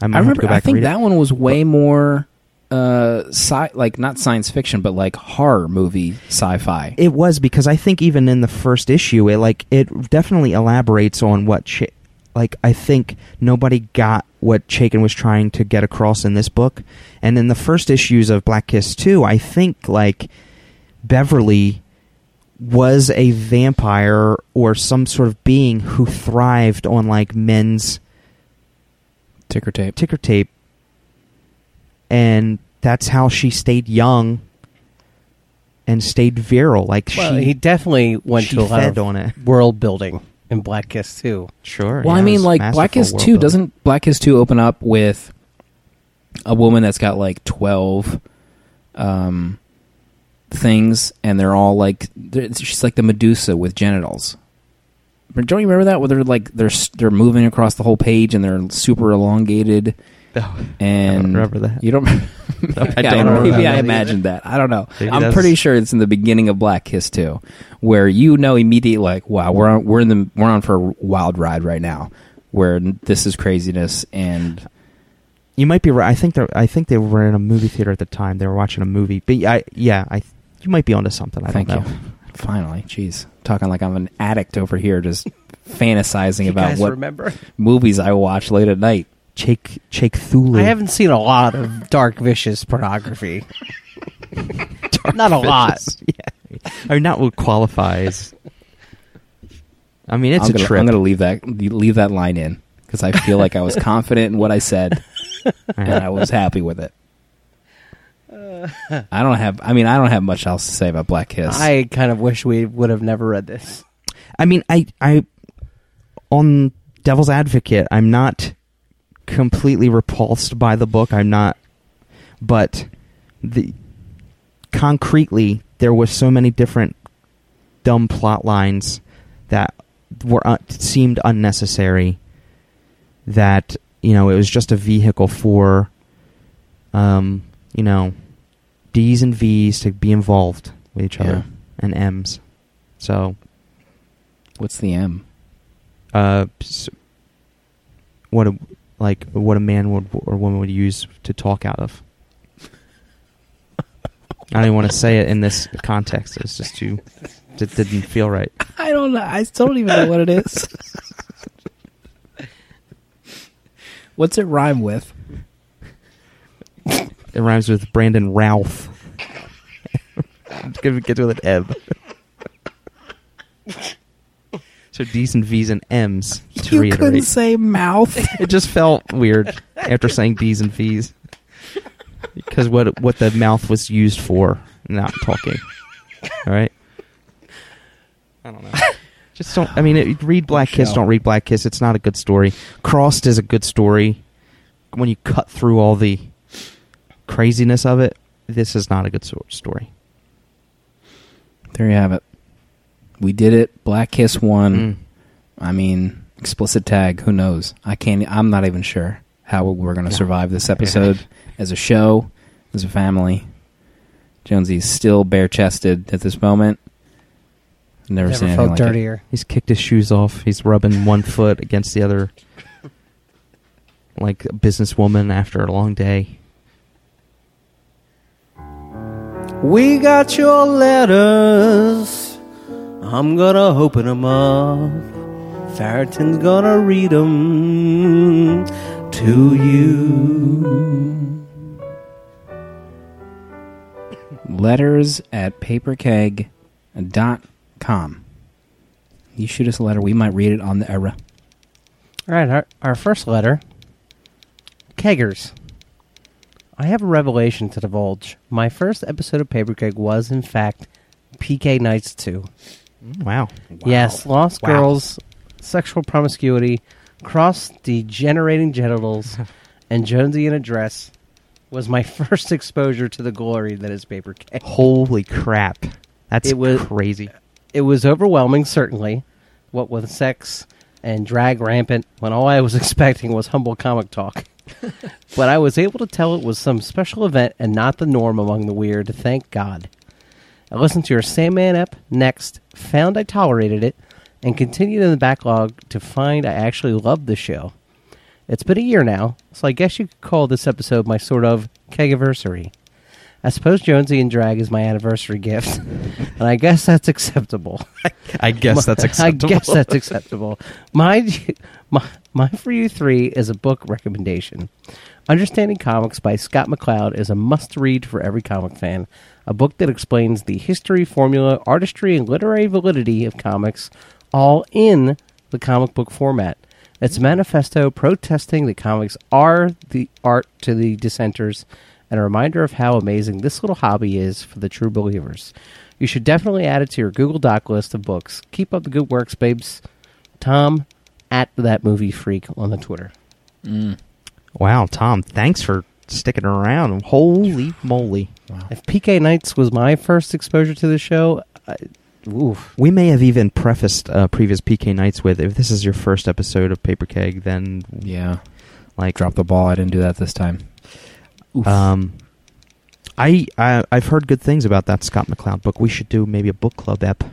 I, might I remember. I think that one was way more, uh, sci- like not science fiction, but like horror movie sci-fi. It was because I think even in the first issue, it like it definitely elaborates on what Ch- like I think nobody got what Chaykin was trying to get across in this book, and in the first issues of Black Kiss two, I think like Beverly was a vampire or some sort of being who thrived on like men's Ticker tape. ticker tape, and that's how she stayed young and stayed virile. Like Well, she he definitely went she to a lot fed of on it. world building in Black Kiss too. Sure. Well, I mean, like masterful Black Kiss world Two building. doesn't Black Kiss Two open up with a woman that's got like twelve um, things, and they're all like they're- she's like the Medusa with genitals. But Don't you remember that? Where they're like they're they're moving across the whole page and they're super elongated. Oh, and remember that. You don't. I don't maybe remember I that imagined that. I don't know. Maybe I'm that's- pretty sure it's in the beginning of Black Kiss too, where you know immediately like, wow, we're on, we're in the we're on for a wild ride right now, where this is craziness and You might be right. I think they I think they were in a movie theater at the time. They were watching a movie. But I yeah, I you might be onto something. I thank don't know. you. Finally, jeez, talking like I'm an addict over here, just fantasizing You about guys what remember? movies I watch late at night. Jake Jake Thulu. I haven't seen a lot of dark, vicious pornography. Not a lot. yeah. I mean, not what qualifies. I mean, it's I'm a gonna, trip. I'm gonna leave that leave that line in because I feel like I was confident in what I said and I was happy with it. I don't have. I mean, I don't have much else to say about Black Kiss. I kind of wish we would have never read this. I mean, I, I, on Devil's Advocate, I'm not completely repulsed by the book. I'm not, but the concretely, there was so many different dumb plot lines that were uh, seemed unnecessary. That you know, it was just a vehicle for, um, you know, D's and V's to be involved with each other Yeah. and M's. So What's the M? uh, what a like what a man would or woman would use to talk out of. I don't even want to say it in this context. It's just too. It didn't feel right. I don't know. I still don't even know what it is. What's it rhyme with? It rhymes with Brandon Ralph. Give it gets with an M. so D's and V's and M's to you reiterate. couldn't say mouth. it just felt weird after saying D's and V's because what what the mouth was used for, not talking. All right. I don't know. Just don't. I mean, it, read Black Kiss. Don't read Black Kiss. It's not a good story. Crossed is a good story. When you cut through all the craziness of it, this is not a good so- story. there you have it. We did it. Black Kiss won. Mm. I mean, explicit tag. Who knows? I can't. I'm not even sure how we're going to No. survive this episode as a show, as a family. Jonesy's still bare chested at this moment. Never, Never seen anything felt like it. dirtier. He's kicked his shoes off. He's rubbing one foot against the other, like a businesswoman after a long day. We got your letters. I'm gonna open them up. Farrington's gonna read them to you. Letters at paperkeg.com. You shoot us a letter. We might read it on the era. All right, our, our first letter. Keggers. I have a revelation to divulge. My first episode of Paper Keg was, in fact, PK Nights 2. Wow. Yes, Lost Wow. Girls, sexual promiscuity, cross degenerating genitals, and Jonesy in a dress was my first exposure to the glory that is Paper Keg. Holy crap. That's It was- crazy. It was overwhelming, certainly, what with sex and drag rampant, when all I was expecting was humble comic talk. but I was able to tell it was some special event and not the norm among the weird, thank God. I listened to your Sandman ep next, found I tolerated it, and continued in the backlog to find I actually loved the show. It's been a year now, so I guess you could call this episode my sort of kegiversary. I suppose Jonesy and Drag is my anniversary gift, and I guess that's acceptable. I guess that's acceptable. I guess that's acceptable. My, my, my for you three is a book recommendation. Understanding Comics by Scott McCloud is a must-read for every comic fan. A book that explains the history, formula, artistry, and literary validity of comics, all in the comic book format. It's a manifesto protesting that comics are the art to the dissenters, and a reminder of how amazing this little hobby is for the true believers. You should definitely add it to your Google Doc list of books. Keep up the good works, babes. Tom at that movie freak on the Twitter. Mm. Wow, Tom, thanks for sticking around. Holy moly! If PK Nights was my first exposure to the show, I, oof. We may have even prefaced uh, previous PK nights with, "If this is your first episode of Paper Keg, then Yeah. like Drop the ball. I didn't do that this time. Oof. Um, I, I I've heard good things about that Scott McCloud book. We should do maybe a book club ep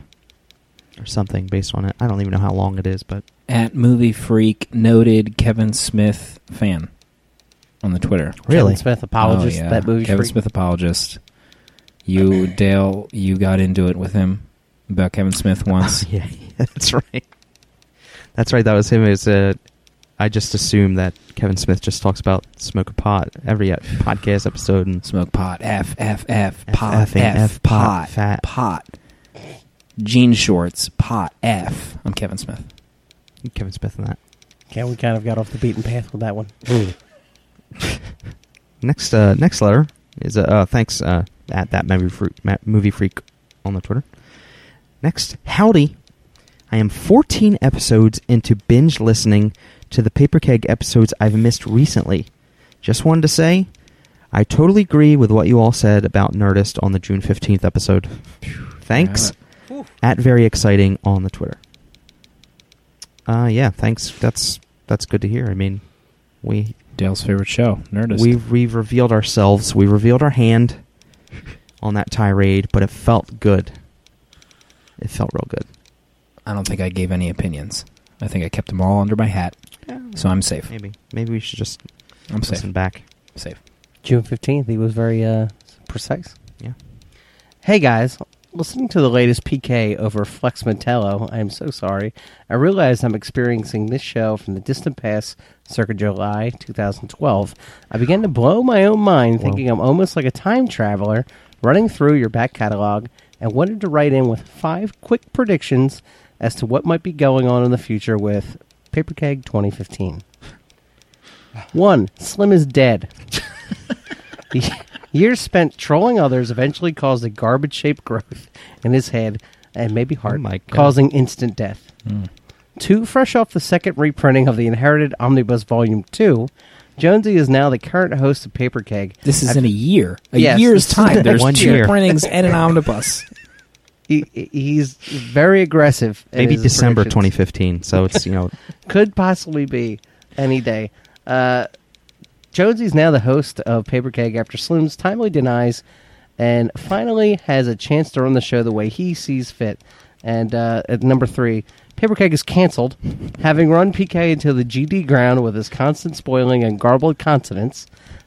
or something based on it. I don't even know how long it is, but At Movie Freak, noted Kevin Smith fan on the Twitter. Really? Kevin Smith apologist. Oh, yeah. That movie. Kevin freak. Smith apologist. You, Dale, you got into it with him about Kevin Smith once. yeah, that's right. That's right. That was him. Is uh, I just assume that Kevin Smith just talks about smoke a pot every uh, podcast episode and Smoke pot. F, F, F. F, Pot. F, F. F, pot. pot, fat. Pot. Jean shorts. Pot. F. I'm Kevin Smith. Kevin Smith and that. Yeah, we kind of got off the beaten path with that one. Next, uh, next letter is uh, uh thanks uh, at that movie freak, movie freak on the Twitter. Next, howdy. I am 14 episodes into binge listening to the Paper Keg episodes I've missed recently. Just wanted to say, I totally agree with what you all said about Nerdist on the June 15th episode. Thanks. At very exciting on the Twitter. Uh, yeah, thanks. That's that's good to hear. I mean, we Dale's favorite show, Nerdist. We've we've revealed ourselves. We revealed our hand on that tirade, but it felt good. It felt real good. I don't think I gave any opinions. I think I kept them all under my hat, so I'm safe. Maybe maybe we should just I'm safe. listen back. Safe. June fifteenth. He was very uh, precise. Yeah. Hey guys, listening to the latest PK over Flex Mentallo, I am so sorry. I realize I'm experiencing this show from the distant past, circa July 2012. I began to blow my own mind, thinking I'm almost like a time traveler, running through your back catalog, and wanted to write in with five quick predictions as to what might be going on in the future with Paper Keg 2015. One, Slim is dead. The years spent trolling others eventually caused a garbage shaped growth in his head and maybe heart, Oh causing instant death. Two, fresh off the second reprinting of the Inherited Omnibus Volume 2, Jonesy is now the current host of Paper Keg. This is I've- in a year, a Yes, year's time. There's one two year. printings and an omnibus. He, he's very aggressive. Maybe December 2015. So it's you know Could possibly be any day. Uh, Jonesy's now the host of Paper Keg after Slim's timely denies and finally has a chance to run the show the way he sees fit. And uh, at number three, Paper Keg is canceled, having run PK into the GD ground with his constant spoiling and garbled consonants.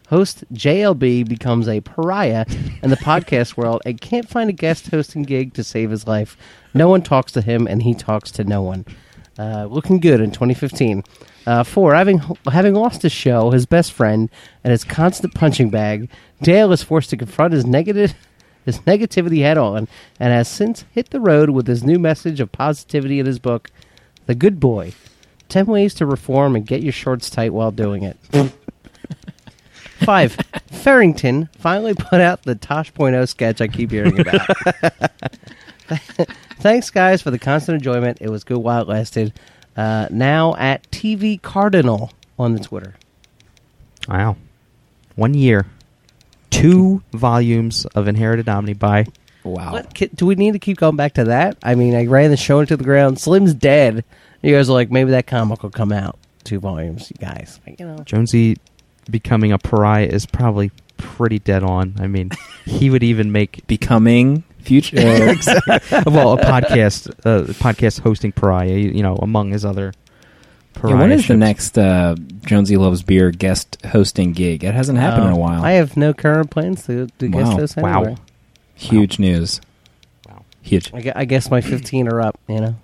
Host JLB becomes a pariah in the podcast world and can't find a guest hosting gig to save his life. No one talks to him, and he talks to no one. Uh, looking good in 2015. Uh, four, having having lost his show, his best friend, and his constant punching bag, Dale is forced to confront his negative his negativity head on, and has since hit the road with his new message of positivity in his book, The Good Boy: Ten Ways to Reform and Get Your Shorts Tight While Doing It. Five, Farrington finally put out the Tosh.0 sketch I keep hearing about. Thanks, guys, for the constant enjoyment. It was good while it lasted. Uh, now at TV Cardinal on the Twitter. wow, one year, two volumes of Inherited Omni by Wow. What, do we need to keep going back to that? I mean, I ran the show into the ground. Slim's dead. You guys are like, maybe that comic will come out. Two volumes, you guys. Like, you know, Jonesy becoming a pariah is probably pretty dead on. I mean, he would even make Becoming future. uh, well a podcast uh, podcast hosting pariah. You you know, among his other. yeah, when is the next uh, Jonesy Loves Beer guest hosting gig? It hasn't happened in a Um, while. I have no current plans to, to Wow. guest this Wow. anywhere. Huge news. Wow. Huge. I, I guess my 15 are up, you know.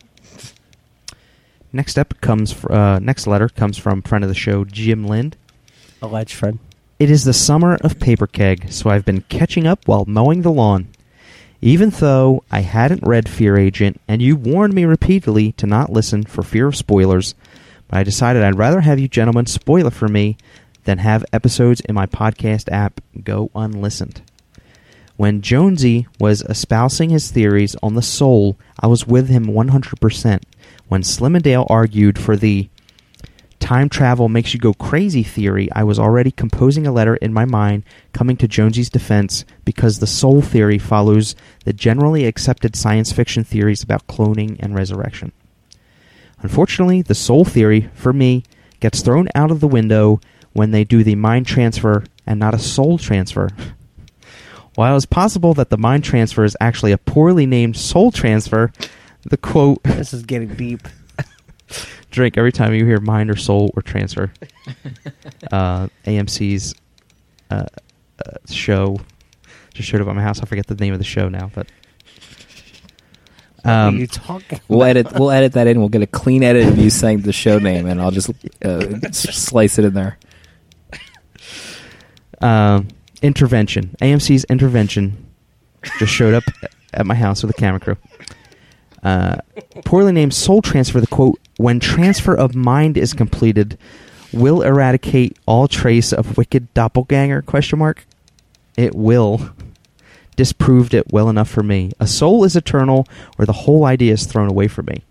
Next up comes fr- uh, next letter comes from friend of the show Jim Lind. Alleged friend. It is the summer of Paper Keg, so I've been catching up while mowing the lawn. Even though I hadn't read Fear Agent, and you warned me repeatedly to not listen for fear of spoilers, but I decided I'd rather have you gentlemen spoil it for me than have episodes in my podcast app go unlistened. When Jonesy was espousing his theories on the soul, I was with him 100%. When Slim and Dale argued for the time travel makes you go crazy theory, I was already composing a letter in my mind coming to Jonesy's defense because the soul theory follows the generally accepted science fiction theories about cloning and resurrection. Unfortunately, the soul theory, for me, gets thrown out of the window when they do the mind transfer and not a soul transfer. While it's possible that the mind transfer is actually a poorly named soul transfer, the quote This is getting deep. Drink every time you hear mind or soul or transfer. uh, AMC's uh, uh, show just showed up at my house. I forget the name of the show now, but what are um, you talking? We'll edit. We'll edit that in. We'll get a clean edit of you saying the show name, and I'll just uh, slice it in there. um, intervention. AMC's intervention just showed up at my house with a camera crew. Uh, poorly named soul transfer. The quote: "When transfer of mind is completed, will eradicate all trace of wicked doppelganger?" Question mark. It will. Disproved it well enough for me. A soul is eternal, or the whole idea is thrown away from me.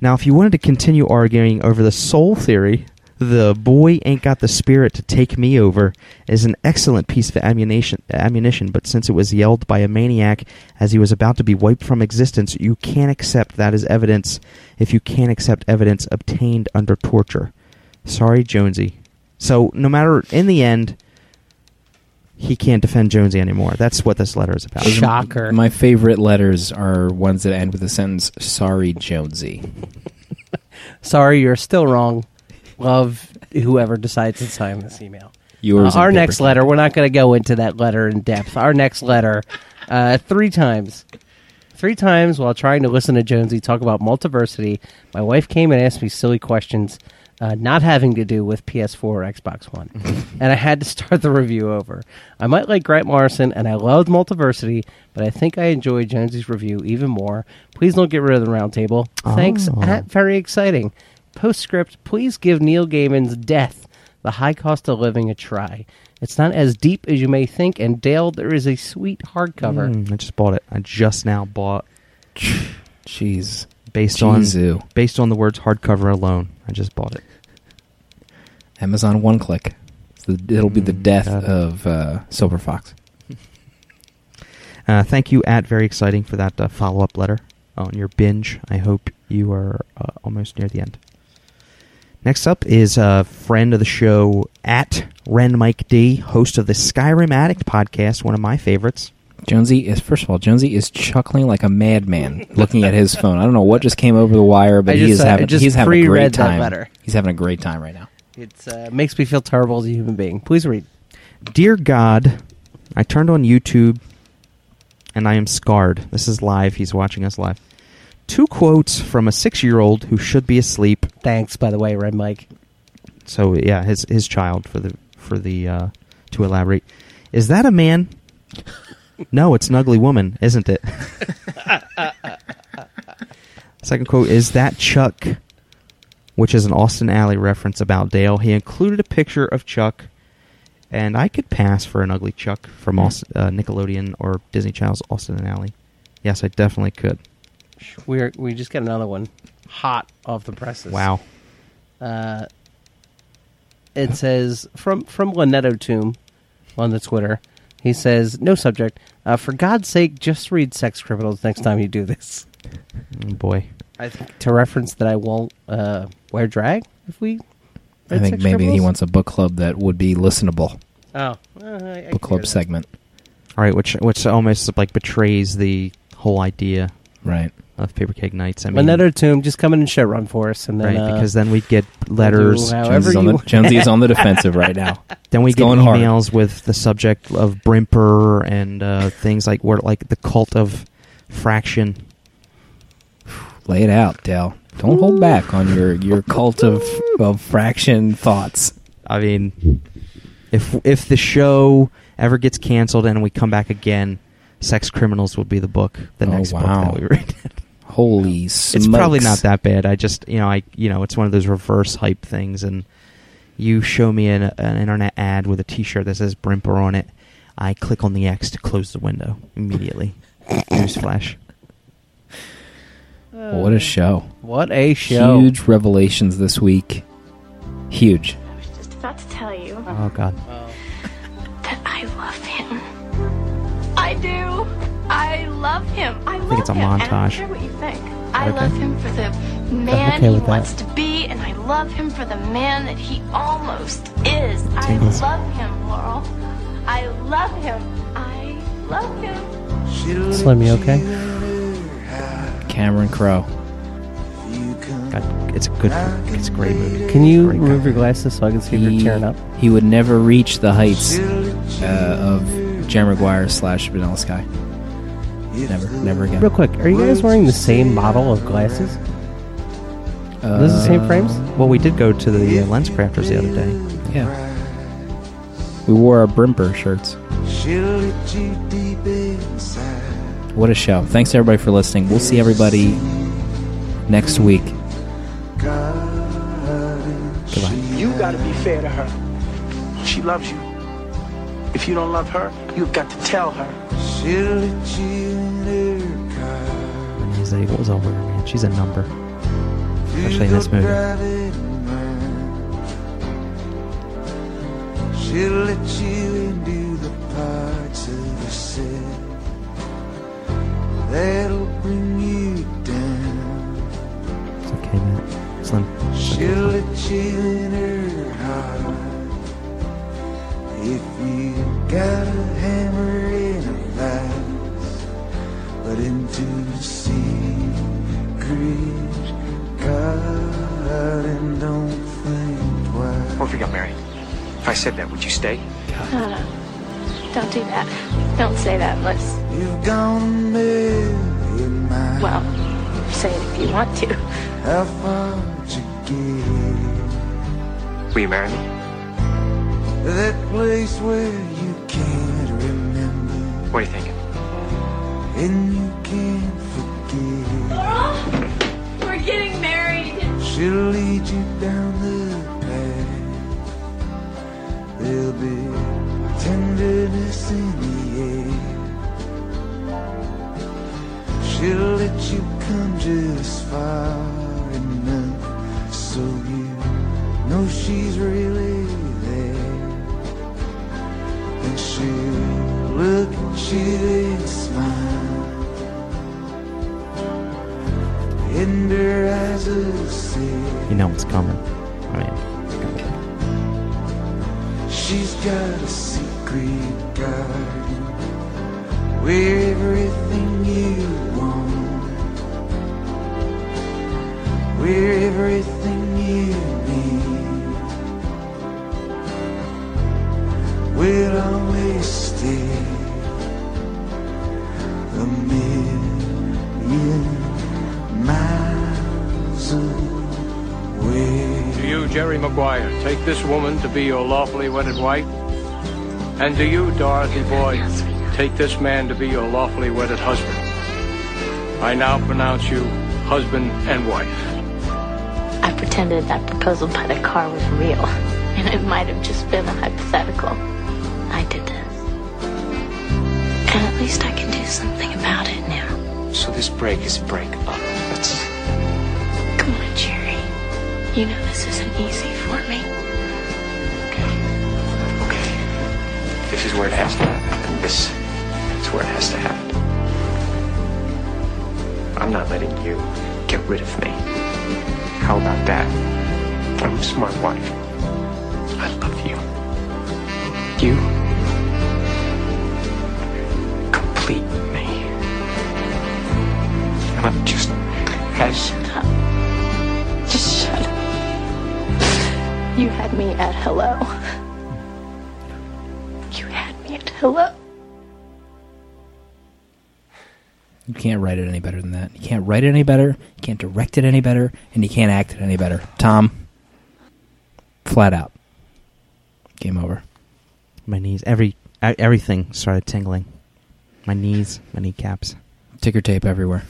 Now, if you wanted to continue arguing over the soul theory, the boy ain't got the spirit to take me over is an excellent piece of ammunition, ammunition, but since it was yelled by a maniac as he was about to be wiped from existence, you can't accept that as evidence if you can't accept evidence obtained under torture. Sorry, Jonesy. So, no matter, in the end, he can't defend Jonesy anymore. That's what this letter is about. Shocker. My favorite letters are ones that end with the sentence "Sorry, Jonesy." Sorry, you're still wrong. Love whoever decides to sign this email. Yours. Uh, our next letter, we're not going to go into that letter in depth. Our next letter, uh, three times. Three times while trying to listen to Jonesy talk about multiversity, my wife came and asked me silly questions uh, not having to do with PS4 or Xbox One. and I had to start the review over. I might like Grant Morrison, and I loved multiversity, but I think I enjoyed Jonesy's review even more. Please don't get rid of the roundtable. Thanks, Oh. at very exciting. Postscript, please give Neil Gaiman's Death, The High Cost of Living a try. It's not as deep as you may think, and Dale, there is a sweet hardcover. Mm, I just bought it. I just now bought Jeez. based on based on the words hardcover alone. I just bought it. Amazon one click. So it'll be the Mm, death got of uh, Silver Fox. Uh, thank you, at very exciting for that uh, follow up letter on your binge. I hope you are uh, almost near the end. Next up is a friend of the show, at Ren Mike D, host of the Skyrim Addict podcast, one of my favorites. Jonesy is first of all, Jonesy is chuckling like a madman, looking at his phone. I don't know what just came over the wire, but I he is uh, having just he's having a great time. letter. He's having a great time right now. It uh, makes me feel terrible as a human being. Please read. Dear God, I turned on YouTube and I am scarred. This is live. He's watching us live. Two quotes from a six year old who should be asleep. Thanks, by the way, Red Mike. So yeah, his his child for the for the uh, to elaborate. Is that a man? no, it's an ugly woman, isn't it? Second quote is that Chuck, which is an Austin Ally reference about Dale. He included a picture of Chuck, and I could pass for an ugly Chuck from Austin, uh, Nickelodeon or Disney Channel's Austin and Ally. Yes, I definitely could. We're we just got another one, hot off the presses. Wow. Uh, it says from from Lanetto Tomb on the Twitter. He says, "No subject. Uh, for God's sake, just read Sex Criminals next time you do this." Oh, boy. I think to reference that I won't uh, wear drag if we. I think Sex maybe he wants a book club that would be listenable. Oh, uh, I- I Book club segment. All right, which which almost like betrays the whole idea Right. Of Paper Keg Nights. I mean, Lanetto Tomb, just come in and show run for us, and then right? uh, because then we'd get letters. we'll However Jonesy's on, the, you- Jonesy is on the defensive right now. Then we It's get going hard. emails with the subject of Brimper and uh, things like where like the cult of fraction. Lay it out, Dale. Don't hold back on your, your cult of, of fraction thoughts. I mean, if if the show ever gets canceled and we come back again, Sex Criminals will be the book. The Oh, next book wow. that we read. Holy smokes. It's probably not that bad. I just, you know, I, you know, it's one of those reverse hype things, and you show me an, an internet ad with a T-shirt that says Brimper on it. I click on the X to close the window immediately. Newsflash. Uh, what a show. What a show! Huge revelations this week. Huge. I was just about to tell you Oh God. Oh. that I love him. I do. I love him. I, love it's a him. And I don't care what you think. I Okay. love him for the man okay he with that. wants to be, and I love him for the man that he almost is. Tingles. I love him, Laurel. I love him. I love him. Slim, you okay? Cameron Crowe. God, it's a good. It's a great movie. Can you remove your glasses so I can see if you're tearing up? he would never reach the heights uh, of Jerry Maguire slash Vanilla Sky. Never, never again. Real quick, are you guys wearing the same model of glasses? Uh, This is the same frames? Well, we did go to the uh, lens crafters the other day. Yeah. We wore our Brimper shirts. What a show. Thanks everybody for listening. We'll see everybody next week. Goodbye. You gotta be fair to her. She loves you. If you don't love her, you've got to tell her. He's like, what was over her, man? She's a number. Especially in this movie. She'll let you into the parts of herself that'll bring you down. It's okay, man. Slim. She'll let you in her heart if you got a we got married? If I said that, would you stay? No, no. Don't do that. Don't say that. Let's, You've gone a million miles. well, say it if you want to. How far to get? Will you marry me? That place where you can't remember What are you thinking? and you can't forget. We're getting married. She'll lead you down the path. There'll be tenderness in the air. She'll let you come just far enough so you know she's really there. And she'll look at you and smile. In her eyes say You know what's coming. Got a secret garden where everything you want, where everything you need will always stay a million miles away. You, Jerry Maguire, take this woman to be your lawfully wedded wife? And do you, Dorothy Boyd, take this man to be your lawfully wedded husband? I now pronounce you husband and wife. I pretended that proposal by the car was real, and it might have just been a hypothetical. I did this. And at least I can do something about it now. So this break is a break up. Let's. Come on, Jerry. You know this isn't easy for me. Is where it has to happen, and this is where it has to happen. I'm not letting you get rid of me. How about that? I'm a smart wife. I love you. You complete me. And I'm just as Shut up. Just shut up. You had me at hello. Can't write it any better than that. You can't write it any better. You can't direct it any better, and you can't act it any better. Tom, flat out, game over. my knees. Every everything started tingling. My knees, my kneecaps. Ticker tape everywhere.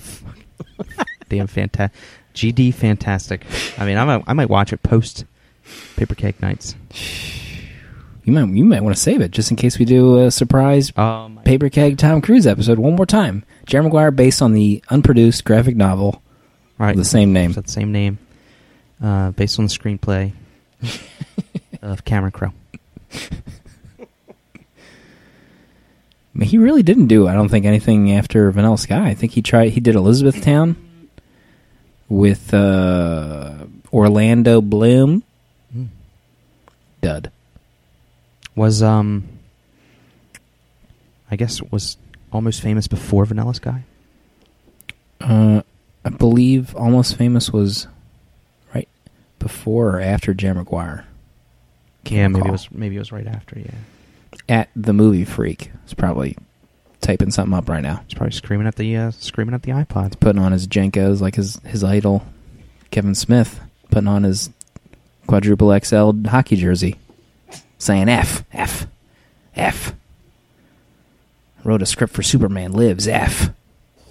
Damn fantastic. GD fantastic. I mean, I might, I might watch it post Paper Keg Nights. You might you might want to save it just in case we do a surprise Oh Paper Keg Tom Cruise episode one more time. Jerry Maguire based on the unproduced graphic novel right? the same name. The same name, uh, based on the screenplay. of Cameron Crowe. I mean, he really didn't do, I don't think, anything after Vanilla Sky. I think he tried. He did Elizabethtown with uh, Orlando Bloom. Hmm. Dud. Was um, I guess was almost famous before Vanilla Sky. Uh, I believe Almost Famous was right before or after Jerry Maguire. Can't yeah, maybe recall. it was maybe it was right after. Yeah, at the movie freak. He's probably typing something up right now. he's probably screaming at the uh, screaming at the iPod. Putting on his Jenkos like his his idol, Kevin Smith, putting on his quadruple XL hockey jersey, saying F F F. Wrote a script for Superman Lives F.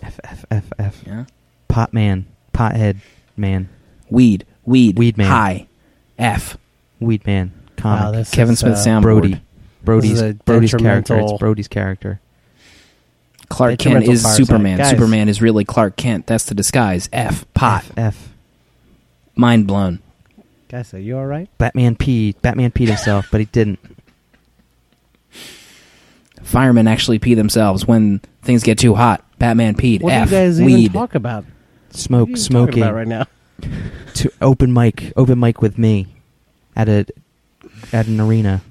F F F F. Yeah. Pot man, pothead man, Weed, weed, Weed man. High, F. weed man, Wow, this Kevin is, Smith uh, soundboard. Brody. Brody's Brody's character. It's Brody's character. Clark Kent is. Superman. Guys. Superman is really Clark Kent. That's the disguise. F. Pot. F, F. Mind blown. Guys, are you all right? Batman peed. Batman peed himself, but he didn't. Firemen actually pee themselves when things get too hot. Batman peed. What F. do you guys weed. even talk about? What Smoke, are you talking smoking. about right now? To open mic, open mic with me at a at an arena.